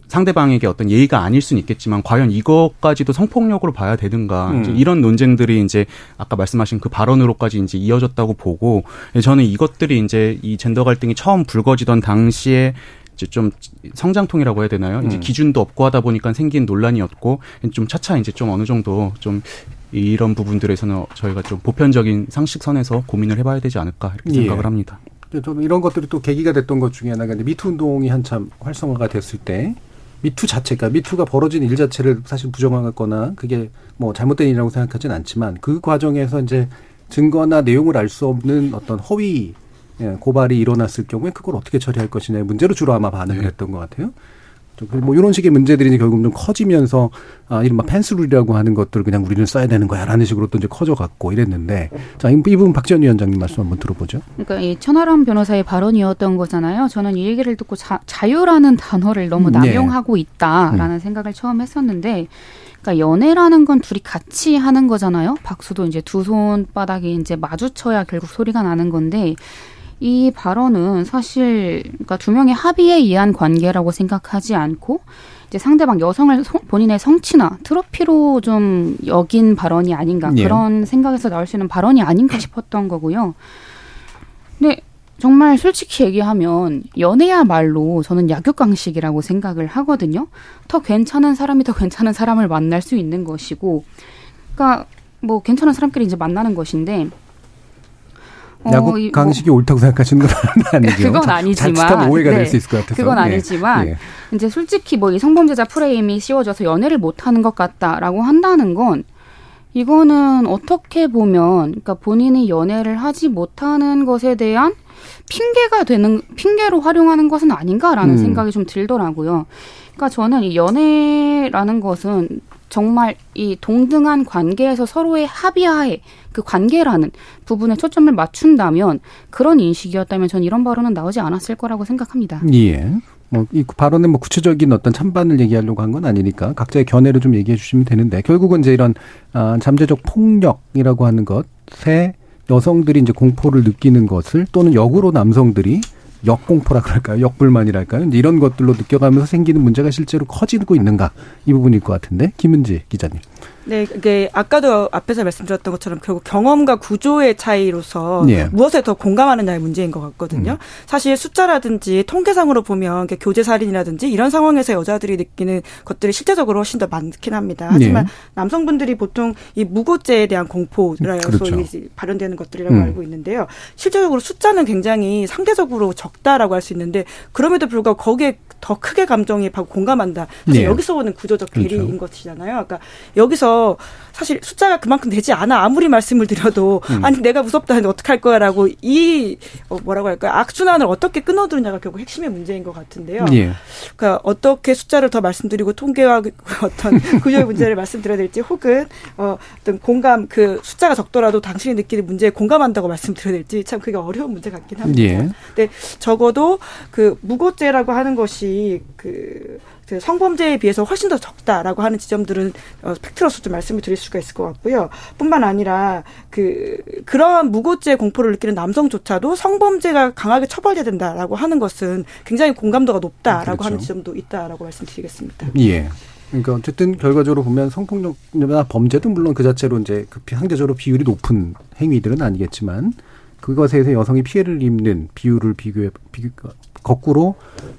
상대방에게 어떤 예의가 아닐 수는 있겠지만 과연 이것까지도 성폭력으로 봐야 되는가 음. 이런 논쟁들이 이제 아까 말씀하신 그 발언으로까지 이제 이어졌다고 보고 저는 이것들이 이제 이 젠더 갈등이 처음 불거지던 당시에 이제 좀 성장통이라고 해야 되나요? 이제 음. 기준도 없고 하다 보니까 생긴 논란이었고 좀 차차 이제 좀 어느 정도 좀 이런 부분들에서는 저희가 좀 보편적인 상식선에서 고민을 해봐야 되지 않을까 이렇게 예. 생각을 합니다. 근데 좀 이런 것들이 또 계기가 됐던 것 중에 하나가 이제 미투 운동이 한참 활성화가 됐을 때 미투 자체가 미투가 벌어진 일 자체를 사실 부정하거나 그게 뭐 잘못된 일이라고 생각하진 않지만 그 과정에서 이제 증거나 내용을 알 수 없는 어떤 허위 예, 고발이 일어났을 경우에 그걸 어떻게 처리할 것이냐의 문제로 주로 아마 반응을 했던 것 같아요. 좀뭐 이런 식의 문제들이 결국 좀 커지면서 아 이른바 펜스룰이라고 하는 것들을 그냥 우리는 써야 되는 거야라는 식으로 또 이제 커져갔고 이랬는데 자이 부분 박지원 위원장님 말씀 한번 들어보죠. 그러니까 이 천하람 변호사의 발언이었던 거잖아요. 저는 이 얘기를 듣고 자, 자유라는 단어를 너무 음, 네. 남용하고 있다라는 생각을 처음 했었는데, 그러니까 연애라는 건 둘이 같이 하는 거잖아요. 박수도 이제 두 손바닥이 이제 마주쳐야 결국 소리가 나는 건데. 이 발언은 사실 그러니까 두 명의 합의에 의한 관계라고 생각하지 않고 이제 상대방 여성을 성- 본인의 성취나 트로피로 좀 여긴 발언이 아닌가 예. 그런 생각에서 나올 수 있는 발언이 아닌가 싶었던 거고요. 근데 정말 솔직히 얘기하면 연애야말로 저는 약육강식이라고 생각을 하거든요. 더 괜찮은 사람이 더 괜찮은 사람을 만날 수 있는 것이고, 그러니까 뭐 괜찮은 사람끼리 이제 만나는 것인데. 어, 야구 이 뭐- 강식이 옳다고 생각하시는 건 [LAUGHS] 아니죠. 그건 자- 아니지만 자칫하면 오해가 네, 될수 있을 것 같아서. 그건 예. 아니지만 예. 이제 솔직히 뭐 이 성범죄자 프레임이 씌워져서 연애를 못하는 것 같다라고 한다는 건 이거는 어떻게 보면 그러니까 본인이 연애를 하지 못하는 것에 대한 핑계가 되는 핑계로 활용하는 것은 아닌가라는 음. 생각이 좀 들더라고요. 그러니까 저는 이 연애라는 것은 정말 이 동등한 관계에서 서로의 합의하에 그 관계라는 부분에 초점을 맞춘다면 그런 인식이었다면 전 이런 발언은 나오지 않았을 거라고 생각합니다. 예. 뭐, 이 발언에 뭐 구체적인 어떤 찬반을 얘기하려고 한 건 아니니까 각자의 견해를 좀 얘기해 주시면 되는데 결국은 이제 이런, 아, 잠재적 폭력이라고 하는 것에 여성들이 이제 공포를 느끼는 것을 또는 역으로 남성들이 역공포라 그럴까요? 역불만이랄까요? 이런 것들로 느껴가면서 생기는 문제가 실제로 커지고 있는가? 이 부분일 것 같은데. 김은지 기자님. 네, 이게 아까도 앞에서 말씀드렸던 것처럼 결국 경험과 구조의 차이로서 예. 무엇에 더 공감하느냐의 문제인 것 같거든요. 사실 숫자라든지 통계상으로 보면 교제 살인이라든지 이런 상황에서 여자들이 느끼는 것들이 실제적으로 훨씬 더 많긴 합니다. 하지만 예. 남성분들이 보통 이 무고죄에 대한 공포라서 그렇죠. 이게 발현되는 것들이라고 음. 알고 있는데요. 실제적으로 숫자는 굉장히 상대적으로 적다라고 할 수 있는데 그럼에도 불구하고 거기에 더 크게 감정에 공감한다. 사실 네. 여기서 오는 구조적 그렇죠. 괴리인 것이잖아요. 그러니까 여기서 사실 숫자가 그만큼 되지 않아 아무리 말씀을 드려도 음. 아니 내가 무섭다는데 어떡할 거야라고 이 어, 뭐라고 할까 악순환을 어떻게 끊어두느냐가 결국 핵심의 문제인 것 같은데요. 예. 그러니까 어떻게 숫자를 더 말씀드리고 통계와 그 [LAUGHS] 어떤 구조의 문제를 말씀드려야 될지 혹은 어, 어떤 공감 그 숫자가 적더라도 당신이 느끼는 문제에 공감한다고 말씀드려야 될지 참 그게 어려운 문제 같긴 합니다. 예. 근데 적어도 그 무고죄라고 하는 것이 그, 그 성범죄에 비해서 훨씬 더 적다라고 하는 지점들은 어, 팩트로서 좀 말씀을 드릴 수가 있을 것 같고요. 뿐만 아니라 그 그러한 무고죄 공포를 느끼는 남성조차도 성범죄가 강하게 처벌돼야 된다라고 하는 것은 굉장히 공감도가 높다라고 그렇죠. 하는 지점도 있다라고 말씀드리겠습니다. 예. 그러니까 어쨌든 결과적으로 보면 성폭력이나 범죄도 물론 그 자체로 이제 그 비- 상대적으로 비율이 높은 행위들은 아니겠지만 그것에 의해서 여성이 피해를 입는 비율을 비교해 비교 거꾸로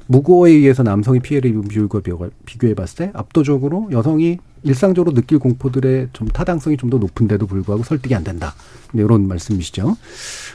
무고에 의해서 남성이 피해를 입은 비율과 비교- 비교해 봤을 때 압도적으로 여성이 일상적으로 느낄 공포들의 좀 타당성이 좀 더 높은데도 불구하고 설득이 안 된다. 네, 이런 말씀이시죠.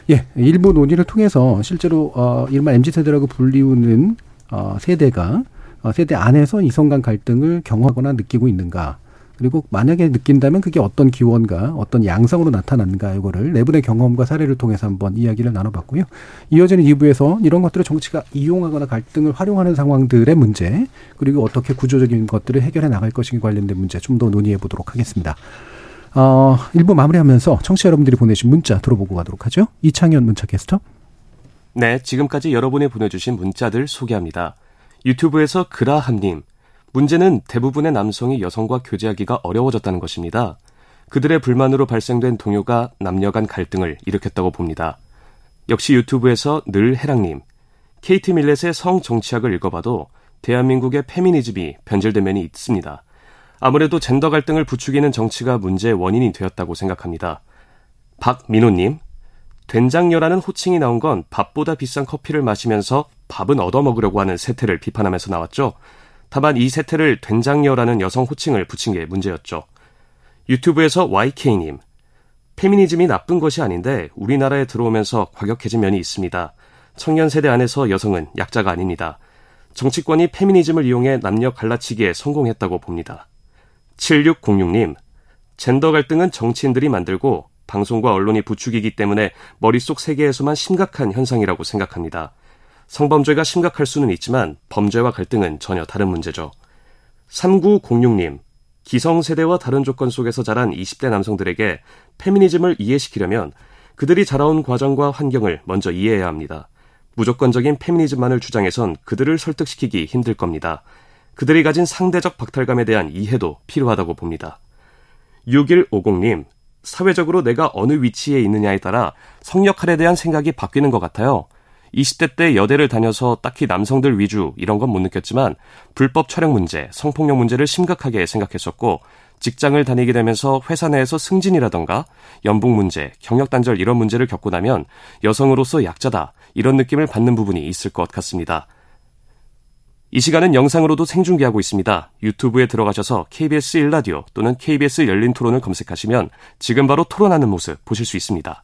예, 일부 논의를 통해서 실제로 어 이른바 MZ 세대라고 불리우는 어 세대가 어, 세대 안에서 이성 간 갈등을 경험하거나 느끼고 있는가. 그리고 만약에 느낀다면 그게 어떤 기원과 어떤 양상으로 나타났는가 이거를 내분의 경험과 사례를 통해서 한번 이야기를 나눠봤고요. 이어지는 2부에서 이런 것들을 정치가 이용하거나 갈등을 활용하는 상황들의 문제 그리고 어떻게 구조적인 것들을 해결해 나갈 것인가 관련된 문제 좀 더 논의해 보도록 하겠습니다. 어, 1부 마무리하면서 청취자 여러분들이 보내신 문자 들어보고 가도록 하죠. 이창현 문자 캐스터. 네, 지금까지 여러분이 보내주신 문자들 소개합니다. 유튜브에서 그라함님, 문제는 대부분의 남성이 여성과 교제하기가 어려워졌다는 것입니다. 그들의 불만으로 발생된 동요가 남녀 간 갈등을 일으켰다고 봅니다. 역시 유튜브에서 늘 해랑님, 케이티 밀렛의 성 정치학을 읽어봐도 대한민국의 페미니즘이 변질된 면이 있습니다. 아무래도 젠더 갈등을 부추기는 정치가 문제의 원인이 되었다고 생각합니다. 박민호님, 된장녀라는 호칭이 나온 건 밥보다 비싼 커피를 마시면서 밥은 얻어먹으려고 하는 세태를 비판하면서 나왔죠. 다만 이 세태를 된장녀라는 여성 호칭을 붙인 게 문제였죠. 유튜브에서 YK님, 페미니즘이 나쁜 것이 아닌데 우리나라에 들어오면서 과격해진 면이 있습니다. 청년 세대 안에서 여성은 약자가 아닙니다. 정치권이 페미니즘을 이용해 남녀 갈라치기에 성공했다고 봅니다. 7606님, 젠더 갈등은 정치인들이 만들고 방송과 언론이 부추기기 때문에 머릿속 세계에서만 심각한 현상이라고 생각합니다. 성범죄가 심각할 수는 있지만 범죄와 갈등은 전혀 다른 문제죠. 3906님, 기성세대와 다른 조건 속에서 자란 20대 남성들에게 페미니즘을 이해시키려면 그들이 자라온 과정과 환경을 먼저 이해해야 합니다. 무조건적인 페미니즘만을 주장해선 그들을 설득시키기 힘들 겁니다. 그들이 가진 상대적 박탈감에 대한 이해도 필요하다고 봅니다. 6150님, 사회적으로 내가 어느 위치에 있느냐에 따라 성역할에 대한 생각이 바뀌는 것 같아요. 20대 때 여대를 다녀서 딱히 남성들 위주 이런 건 못 느꼈지만 불법 촬영 문제, 성폭력 문제를 심각하게 생각했었고 직장을 다니게 되면서 회사 내에서 승진이라던가 연봉 문제, 경력 단절 이런 문제를 겪고 나면 여성으로서 약자다 이런 느낌을 받는 부분이 있을 것 같습니다. 이 시간은 영상으로도 생중계하고 있습니다. 유튜브에 들어가셔서 KBS 1라디오 또는 KBS 열린 토론을 검색하시면 지금 바로 토론하는 모습 보실 수 있습니다.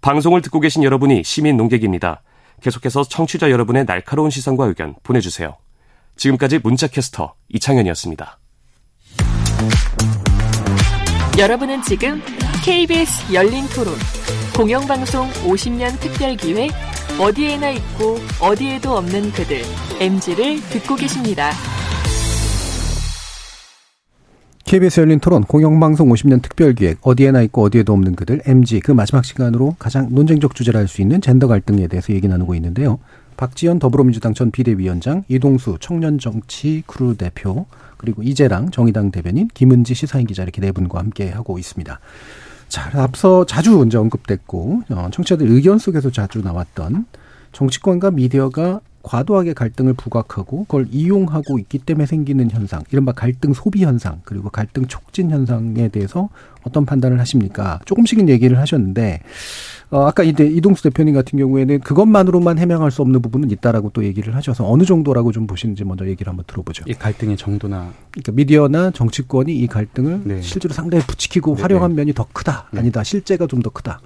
방송을 듣고 계신 여러분이 시민 농객입니다. 계속해서 청취자 여러분의 날카로운 시선과 의견 보내주세요. 지금까지 문자캐스터 이창현이었습니다. 여러분은 지금 KBS 열린 토론 공영방송 50년 특별기획 어디에나 있고 어디에도 없는 그들 MG를 듣고 계십니다. KBS 열린 토론 공영방송 50년 특별기획 어디에나 있고 어디에도 없는 그들 MZ 그 마지막 시간으로 가장 논쟁적 주제를 할수 있는 젠더 갈등에 대해서 얘기 나누고 있는데요. 박지원 더불어민주당 전 비대위원장, 이동수 청년정치 크루 대표, 그리고 이재랑 정의당 대변인, 김은지 시사인 기자 이렇게 네 분과 함께 하고 있습니다. 자, 앞서 자주 이제 언급됐고 어, 청취자들 의견 속에서 자주 나왔던 정치권과 미디어가 과도하게 갈등을 부각하고 그걸 이용하고 있기 때문에 생기는 현상, 이른바 갈등 소비 현상, 그리고 갈등 촉진 현상에 대해서 어떤 판단을 하십니까? 조금씩은 얘기를 하셨는데, 어, 아까 이제 이동수 대표님 같은 경우에는 그것만으로만 해명할 수 없는 부분은 있다라고 또 얘기를 하셔서 어느 정도라고 좀 보시는지 먼저 얘기를 한번 들어보죠. 이 갈등의 정도나 그러니까 미디어나 정치권이 이 갈등을 네. 실제로 상당히 부추기고 네, 활용한 네. 면이 더 크다. 네. 아니다. 실제가 좀 더 크다.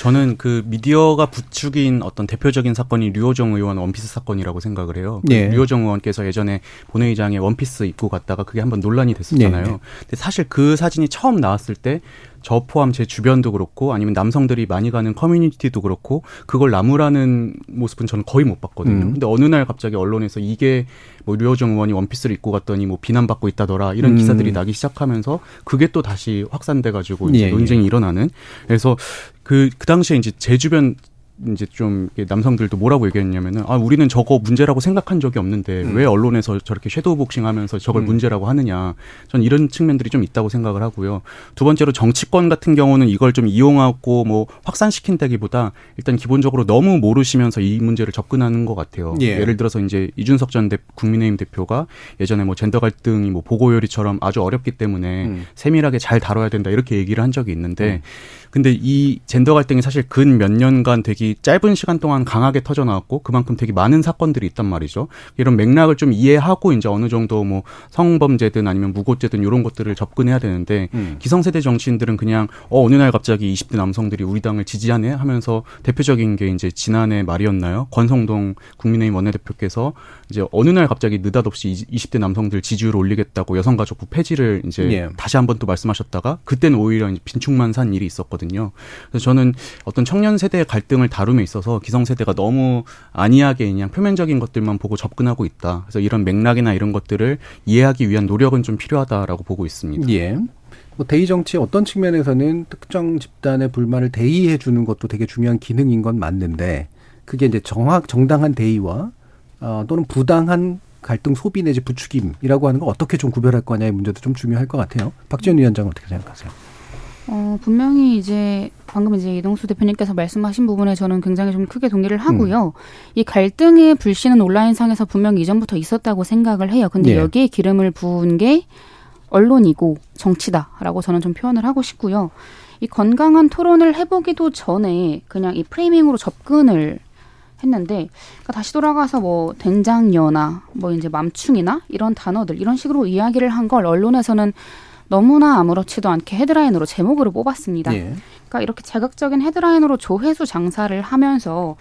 저는 그 미디어가 부추긴 어떤 대표적인 사건이 류호정 의원 원피스 사건이라고 생각을 해요. 그 예. 류호정 의원께서 예전에 본회의장에 원피스 입고 갔다가 그게 한번 논란이 됐었잖아요. 네, 네. 근데 사실 그 사진이 처음 나왔을 때 저 포함 제 주변도 그렇고 아니면 남성들이 많이 가는 커뮤니티도 그렇고 그걸 나무라는 모습은 저는 거의 못 봤거든요. 음. 근데 어느 날 갑자기 언론에서 이게 뭐 류호정 의원이 원피스를 입고 갔더니 뭐 비난받고 있다더라 이런 음. 기사들이 나기 시작하면서 그게 또 다시 확산돼 가지고 이제 예, 예. 논쟁이 일어나는 그래서 그, 그 당시에 이제 제 주변 이제 좀 남성들도 뭐라고 얘기했냐면은 아 우리는 저거 문제라고 생각한 적이 없는데 음. 왜 언론에서 저렇게 섀도우 복싱하면서 저걸 음. 문제라고 하느냐 전 이런 측면들이 좀 있다고 생각을 하고요 두 번째로 정치권 같은 경우는 이걸 좀 이용하고 뭐 확산시킨다기보다 일단 기본적으로 너무 모르시면서 이 문제를 접근하는 것 같아요 예. 예를 들어서 이제 이준석 전 대, 국민의힘 대표가 예전에 뭐 젠더 갈등이 뭐 보고 요리처럼 아주 어렵기 때문에 음. 세밀하게 잘 다뤄야 된다 이렇게 얘기를 한 적이 있는데 근데 이 젠더 갈등이 사실 근 몇 년간 되게 짧은 시간 동안 강하게 터져 나왔고 그만큼 되게 많은 사건들이 있단 말이죠. 이런 맥락을 좀 이해하고 이제 어느 정도 뭐 성범죄든 아니면 무고죄든 이런 것들을 접근해야 되는데 음. 기성세대 정치인들은 그냥 어 어느 날 갑자기 20대 남성들이 우리 당을 지지하네 하면서 대표적인 게 이제 지난해 말이었나요? 권성동 국민의힘 원내대표께서 이제 어느 날 갑자기 느닷없이 20대 남성들 지지율을 올리겠다고 여성가족부 폐지를 이제 예. 다시 한번 또 말씀하셨다가 그때는 오히려 이제 빈축만 산 일이 있었거든요. 그래서 저는 어떤 청년 세대의 갈등을 다룸에 있어서 기성 세대가 너무 안이하게 그냥 표면적인 것들만 보고 접근하고 있다. 그래서 이런 맥락이나 이런 것들을 이해하기 위한 노력은 좀 필요하다라고 보고 있습니다. 예. 뭐 대의 정치 어떤 측면에서는 특정 집단의 불만을 대의해 주는 것도 되게 중요한 기능인 건 맞는데 그게 이제 정확 정당한 대의와 어, 또는 부당한 갈등 소비 내지 부추김이라고 하는 걸 어떻게 좀 구별할 거냐의 문제도 좀 중요할 것 같아요. 박지원 위원장은 어떻게 생각하세요? 어, 분명히 이제 방금 이제 이동수 대표님께서 말씀하신 부분에 저는 굉장히 좀 크게 동의를 하고요. 이 갈등의 불씨는 온라인상에서 분명히 이전부터 있었다고 생각을 해요. 근데 예. 여기에 기름을 부은 게 언론이고 정치다라고 저는 좀 표현을 하고 싶고요. 이 건강한 토론을 해보기도 전에 그냥 이 프레이밍으로 접근을 했는데 그러니까 다시 돌아가서 뭐 된장녀나 뭐 이제 맘충이나 이런 단어들 이런 식으로 이야기를 한 걸 언론에서는 너무나 아무렇지도 않게 헤드라인으로 제목으로 뽑았습니다. 예. 그러니까 이렇게 자극적인 헤드라인으로 조회수 장사를 하면서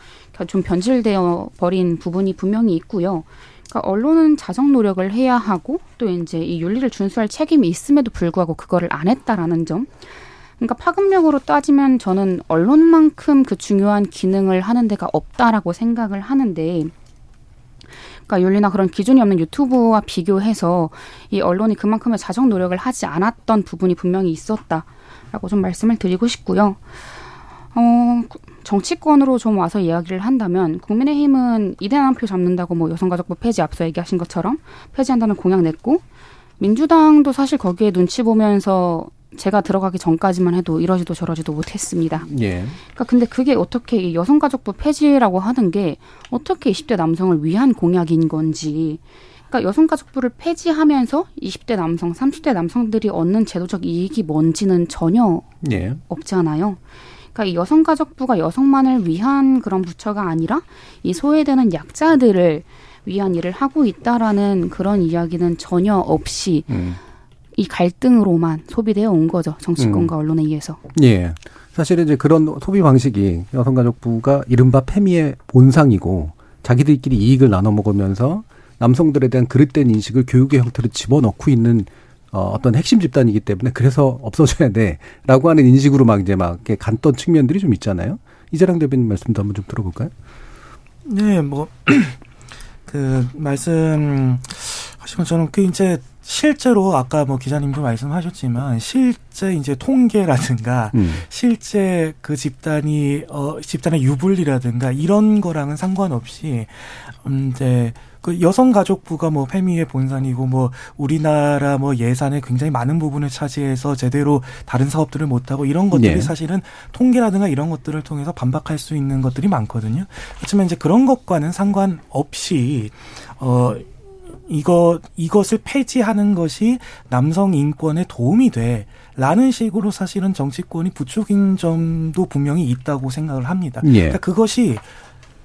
좀 변질되어 버린 부분이 분명히 있고요. 그러니까 언론은 자정 노력을 해야 하고 또 이제 이 윤리를 준수할 책임이 있음에도 불구하고 그거를 안 했다라는 점. 그러니까 파급력으로 따지면 저는 언론만큼 그 중요한 기능을 하는 데가 없다라고 생각을 하는데 그러니까 윤리나 그런 기준이 없는 유튜브와 비교해서 이 언론이 그만큼의 자정 노력을 하지 않았던 부분이 분명히 있었다라고 좀 말씀을 드리고 싶고요. 어, 정치권으로 좀 와서 이야기를 한다면 국민의힘은 이대 한표 잡는다고 뭐 여성가족부 폐지 앞서 얘기하신 것처럼 폐지한다는 공약 냈고 민주당도 사실 거기에 눈치 보면서 제가 들어가기 전까지만 해도 이러지도 저러지도 못했습니다. 예. 그러니까 근데 그게 어떻게 이 여성가족부 폐지라고 하는 게 어떻게 20대 남성을 위한 공약인 건지. 그러니까 여성가족부를 폐지하면서 20대 남성, 30대 남성들이 얻는 제도적 이익이 뭔지는 전혀 예. 없잖아요. 그러니까 이 여성가족부가 여성만을 위한 그런 부처가 아니라 이 소외되는 약자들을 위한 일을 하고 있다라는 그런 이야기는 전혀 없이 음. 이 갈등으로만 소비되어 온 거죠. 정치권과 음. 언론에 의해서. 예. 사실은 이제 그런 소비 방식이 여성가족부가 이른바 페미의 본상이고 자기들끼리 이익을 나눠 먹으면서 남성들에 대한 그릇된 인식을 교육의 형태로 집어넣고 있는 어, 어떤 핵심 집단이기 때문에 그래서 없어져야 돼라고 하는 인식으로 막 이제 막 이렇게 간던 측면들이 좀 있잖아요. 이재랑 대변인 말씀도 한번 좀 들어볼까요? 네, 뭐, [CLEARS THROAT] 그, 말씀 하신 것처럼, 그, 이제, 실제로 아까 뭐 기자님도 말씀하셨지만, 실제 이제 통계라든가, 음. 실제 그 집단이, 어, 집단의 유불리라든가, 이런 거랑은 상관없이, 음, 이제, 그 여성가족부가 뭐 페미의 본산이고 뭐 우리나라 뭐 예산의 굉장히 많은 부분을 차지해서 제대로 다른 사업들을 못하고 이런 것들이 네. 사실은 통계라든가 이런 것들을 통해서 반박할 수 있는 것들이 많거든요. 그렇지만 이제 그런 것과는 상관없이 어 이거 이것을 폐지하는 것이 남성 인권에 도움이 돼. 라는 식으로 사실은 정치권이 부추긴 점도 분명히 있다고 생각을 합니다. 예. 그러니까 그것이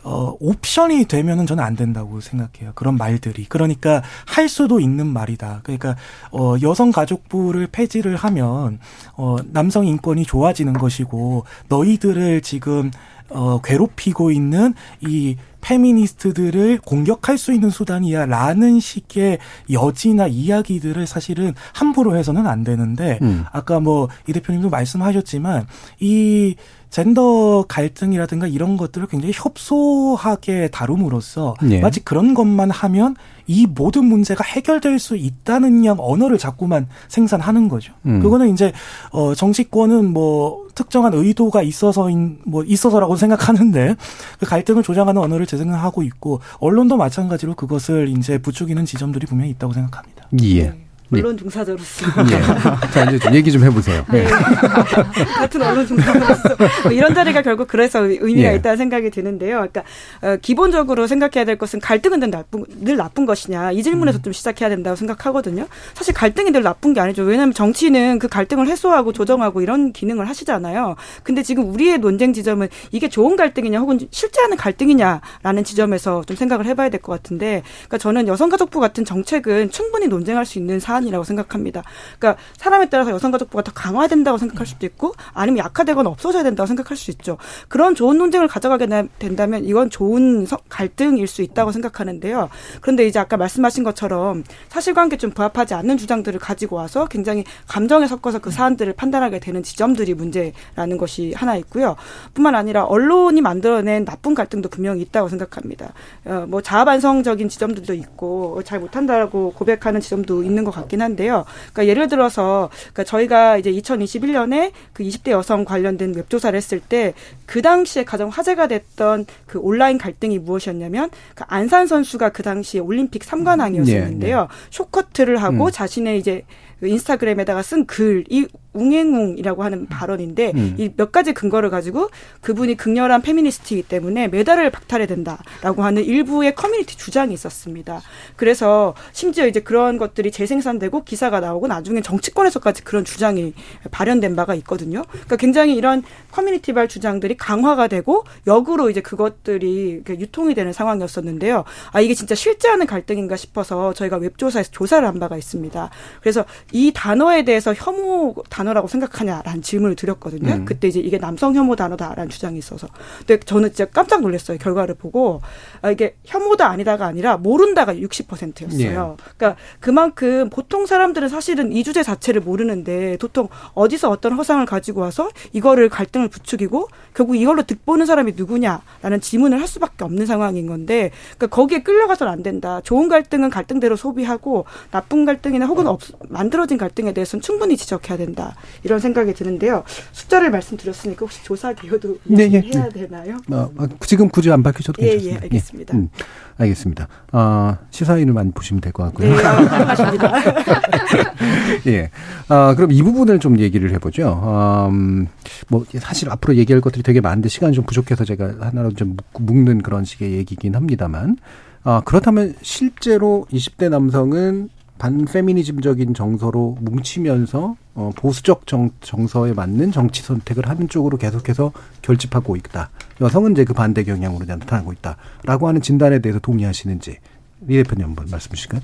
어, 옵션이 되면은 저는 안 된다고 생각해요. 그런 말들이. 그러니까 할 수도 있는 말이다. 그러니까 어, 여성 가족부를 폐지를 하면 어, 남성 인권이 좋아지는 것이고 너희들을 지금 어, 괴롭히고 있는 이 페미니스트들을 공격할 수 있는 수단이야 라는 식의 여지나 이야기들을 사실은 함부로 해서는 안 되는데 음. 아까 뭐 이 대표님도 말씀하셨지만 이 젠더 갈등이라든가 이런 것들을 굉장히 협소하게 다룸으로써 예. 마치 그런 것만 하면 이 모든 문제가 해결될 수 있다는 양 언어를 자꾸만 생산하는 거죠. 음. 그거는 이제 어 정치권은 뭐 특정한 의도가 있어서인 뭐 있어서라고 생각하는데 그 갈등을 조장하는 언어를 재생하고 있고 언론도 마찬가지로 그것을 이제 부추기는 지점들이 분명히 있다고 생각합니다. 예. 언론 종사자로서 예. 자, 이제 좀 얘기 좀 해보세요. 네. [LAUGHS] 같은 언론 종사자로서 뭐 이런 자리가 결국 그래서 의미가 예. 있다는 생각이 드는데요. 그러니까 어, 기본적으로 생각해야 될 것은 갈등은 늘 나쁜 늘 나쁜 것이냐 이 질문에서 음. 좀 시작해야 된다고 생각하거든요. 사실 갈등이 늘 나쁜 게 아니죠. 왜냐하면 정치는 그 갈등을 해소하고 조정하고 이런 기능을 하시잖아요. 근데 지금 우리의 논쟁 지점은 이게 좋은 갈등이냐 혹은 실제 하는 갈등이냐라는 지점에서 좀 생각을 해봐야 될 것 같은데, 그러니까 저는 여성가족부 같은 정책은 충분히 논쟁할 수 있는 사안 이라고 생각합니다. 그러니까 사람에 따라서 여성가족부가 더 강화된다고 생각할 수도 있고, 아니면 약화되거나 없어져야 된다고 생각할 수 있죠. 그런 좋은 논쟁을 가져가게 나- 된다면 이건 좋은 서- 갈등일 수 있다고 생각하는데요. 그런데 이제 아까 말씀하신 것처럼 사실관계 좀 부합하지 않는 주장들을 가지고 와서 굉장히 감정에 섞어서 그 사안들을 판단하게 되는 지점들이 문제라는 것이 하나 있고요. 뿐만 아니라 언론이 만들어낸 나쁜 갈등도 분명히 있다고 생각합니다. 어, 뭐 자아반성적인 지점들도 있고 잘 못한다라고 고백하는 지점도 있는 것 같긴 한데요. 그러니까 예를 들어서 그러니까 저희가 이제 2021년에 그 20대 여성 관련된 웹조사를 했을 때 그 당시에 가장 화제가 됐던 그 온라인 갈등이 무엇이었냐면 그 안산 선수가 그 당시에 올림픽 3관왕이었었는데요. 쇼커트를 하고 음. 자신의 이제 그 인스타그램에다가 쓴 글이 웅앵웅이라고 하는 발언인데 음. 이몇 가지 근거를 가지고 그분이 극렬한 페미니스트이기 때문에 메달을 박탈해야 된다라고 하는 일부의 커뮤니티 주장이 있었습니다. 그래서 심지어 이제 그런 것들이 재생산되고 기사가 나오고 나중에 정치권에서까지 그런 주장이 발현된 바가 있거든요. 그러니까 굉장히 이런 커뮤니티발 주장들이 강화가 되고 역으로 이제 그것들이 유통이 되는 상황이었었는데요. 아 이게 진짜 실제하는 갈등인가 싶어서 저희가 웹조사에서 조사를 한 바가 있습니다. 그래서 이 단어에 대해서 혐오 단어라고 생각하냐라는 질문을 드렸거든요. 음. 그때 이제 이게 남성 혐오 단어다라는 주장이 있어서. 근데 저는 진짜 깜짝 놀랐어요. 결과를 보고. 아, 이게 혐오다 아니다가 아니라 모른다가 60%였어요. 그러니까 그만큼 보통 사람들은 사실은 이 주제 자체를 모르는데 보통 어디서 어떤 허상을 가지고 와서 이거를 갈등을 부추기고 결국 이걸로 득보는 사람이 누구냐라는 지문을 할 수밖에 없는 상황인 건데 그러니까 거기에 끌려가서는 안 된다. 좋은 갈등은 갈등대로 소비하고 나쁜 갈등이나 혹은 없, 만들어 진 갈등에 대해서는 충분히 지적해야 된다. 이런 생각이 드는데요. 숫자를 말씀드렸으니까 혹시 조사 기여도 네, 예, 해야 네. 되나요? 어, 아, 지금 굳이 안 밝히셔도 예, 괜찮습니다. 예, 알겠습니다. 음, 알겠습니다. 아, 시사인을 많이 보시면 될 것 같고요. 네. [LAUGHS] 예. 아, 그럼 이 부분을 좀 얘기를 해보죠. 음, 뭐, 사실 앞으로 얘기할 것들이 되게 많은데 시간이 좀 부족해서 제가 하나로 좀 묶- 묶는 그런 식의 얘기긴 합니다만, 아, 그렇다면 실제로 20대 남성은 반페미니즘적인 정서로 뭉치면서 어, 보수적 정, 정서에 맞는 정치 선택을 하는 쪽으로 계속해서 결집하고 있다. 여성은 이제 그 반대 경향으로 나타나고 있다라고 하는 진단에 대해서 동의하시는지 리 대표님 한번 말씀 주실까요?